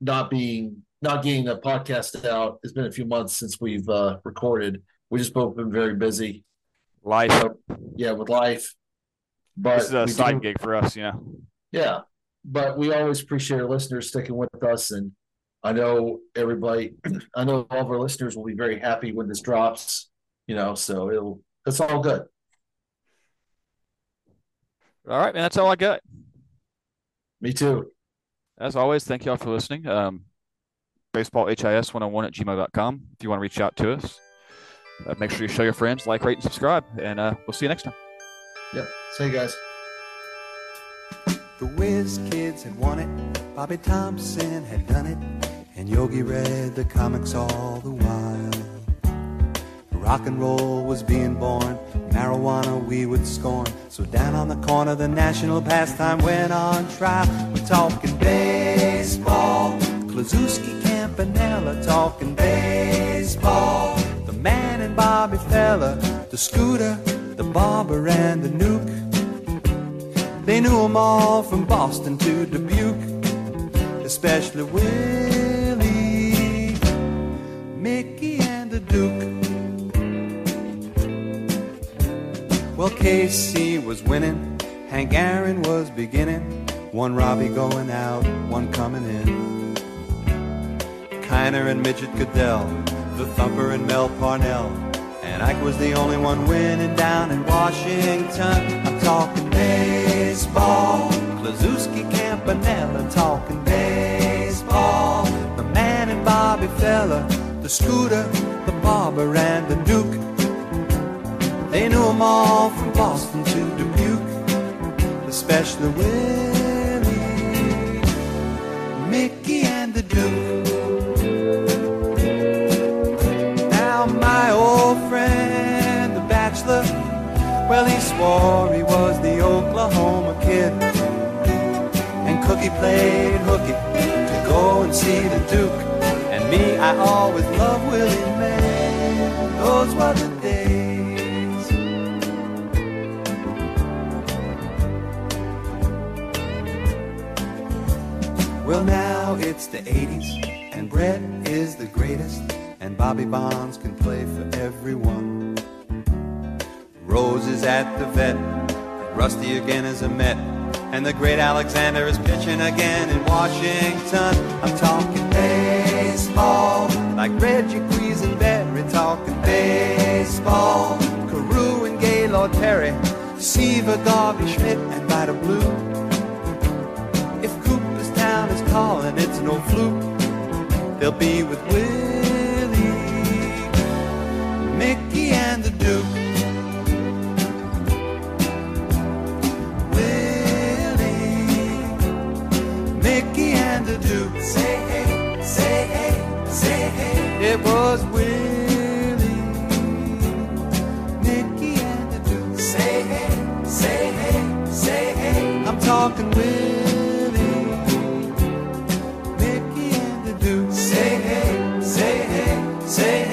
not being not getting the podcast out. It's been a few months since we've uh, recorded. We just both been very busy. Life. So, yeah, with life. But this is a side do, gig for us, you know. Yeah. But we always appreciate our listeners sticking with us. And I know everybody, (clears throat) I know all of our listeners will be very happy when this drops, you know, so it'll, it's all good. All right, man. That's all I got. Me too. As always, thank you all for listening. Um, baseballhis101 at gmail.com if you want to reach out to us. Uh, make sure you show your friends, like, rate, and subscribe. And uh, we'll see you next time. Yeah. See you guys. The Whiz Kids had won it, Bobby Thomson had done it, and Yogi read the comics all the while. Rock and roll was being born, marijuana we would scorn. So down on the corner, the national pastime went on trial. We're talking baseball, Kluszewski, Campanella, talking baseball. And Bobby Feller, the scooter, the barber and the Newk. They knew 'em all from Boston to Dubuque, especially Willie, Mickey, and the Duke. Well, Casey was winning, Hank Aaron was beginning, one Robbie going out, one coming in. Kiner and Midget Gaedel, the Thumper and Mel Parnell. And Ike was the only one winning down in Washington. I'm talking baseball. Kluszewski, Campanella, talking baseball. The man and Bobby Feller, the scooter, the barber, and the Duke. They knew them all from Boston to Dubuque, especially Willie, Mickey, and the Duke. war, he was the Oklahoma kid. And Cookie played hooky to go and see the Duke. And me, I always loved Willie Mae. Those were the days. Well, now it's the 80s, and Brett is the greatest. And Bobby Bonds can play for everyone. Rose is at the vet, Rusty again is a Met, and the great Alexander is pitching again in Washington. I'm talking baseball, like Reggie Quisenberry, talking baseball. Carew and Gaylord Perry, Seaver, Garvey, Schmidt, and Vida Blue. If Cooperstown is calling, it's no fluke. They'll be with Willie, Mickey, and the Duke. to do. Say hey, say hey, say hey. It was Willie, Mickey and the Duke. Say hey, say hey, say hey. I'm talking Willie, Mickey and the Duke. Say hey, say hey, say hey.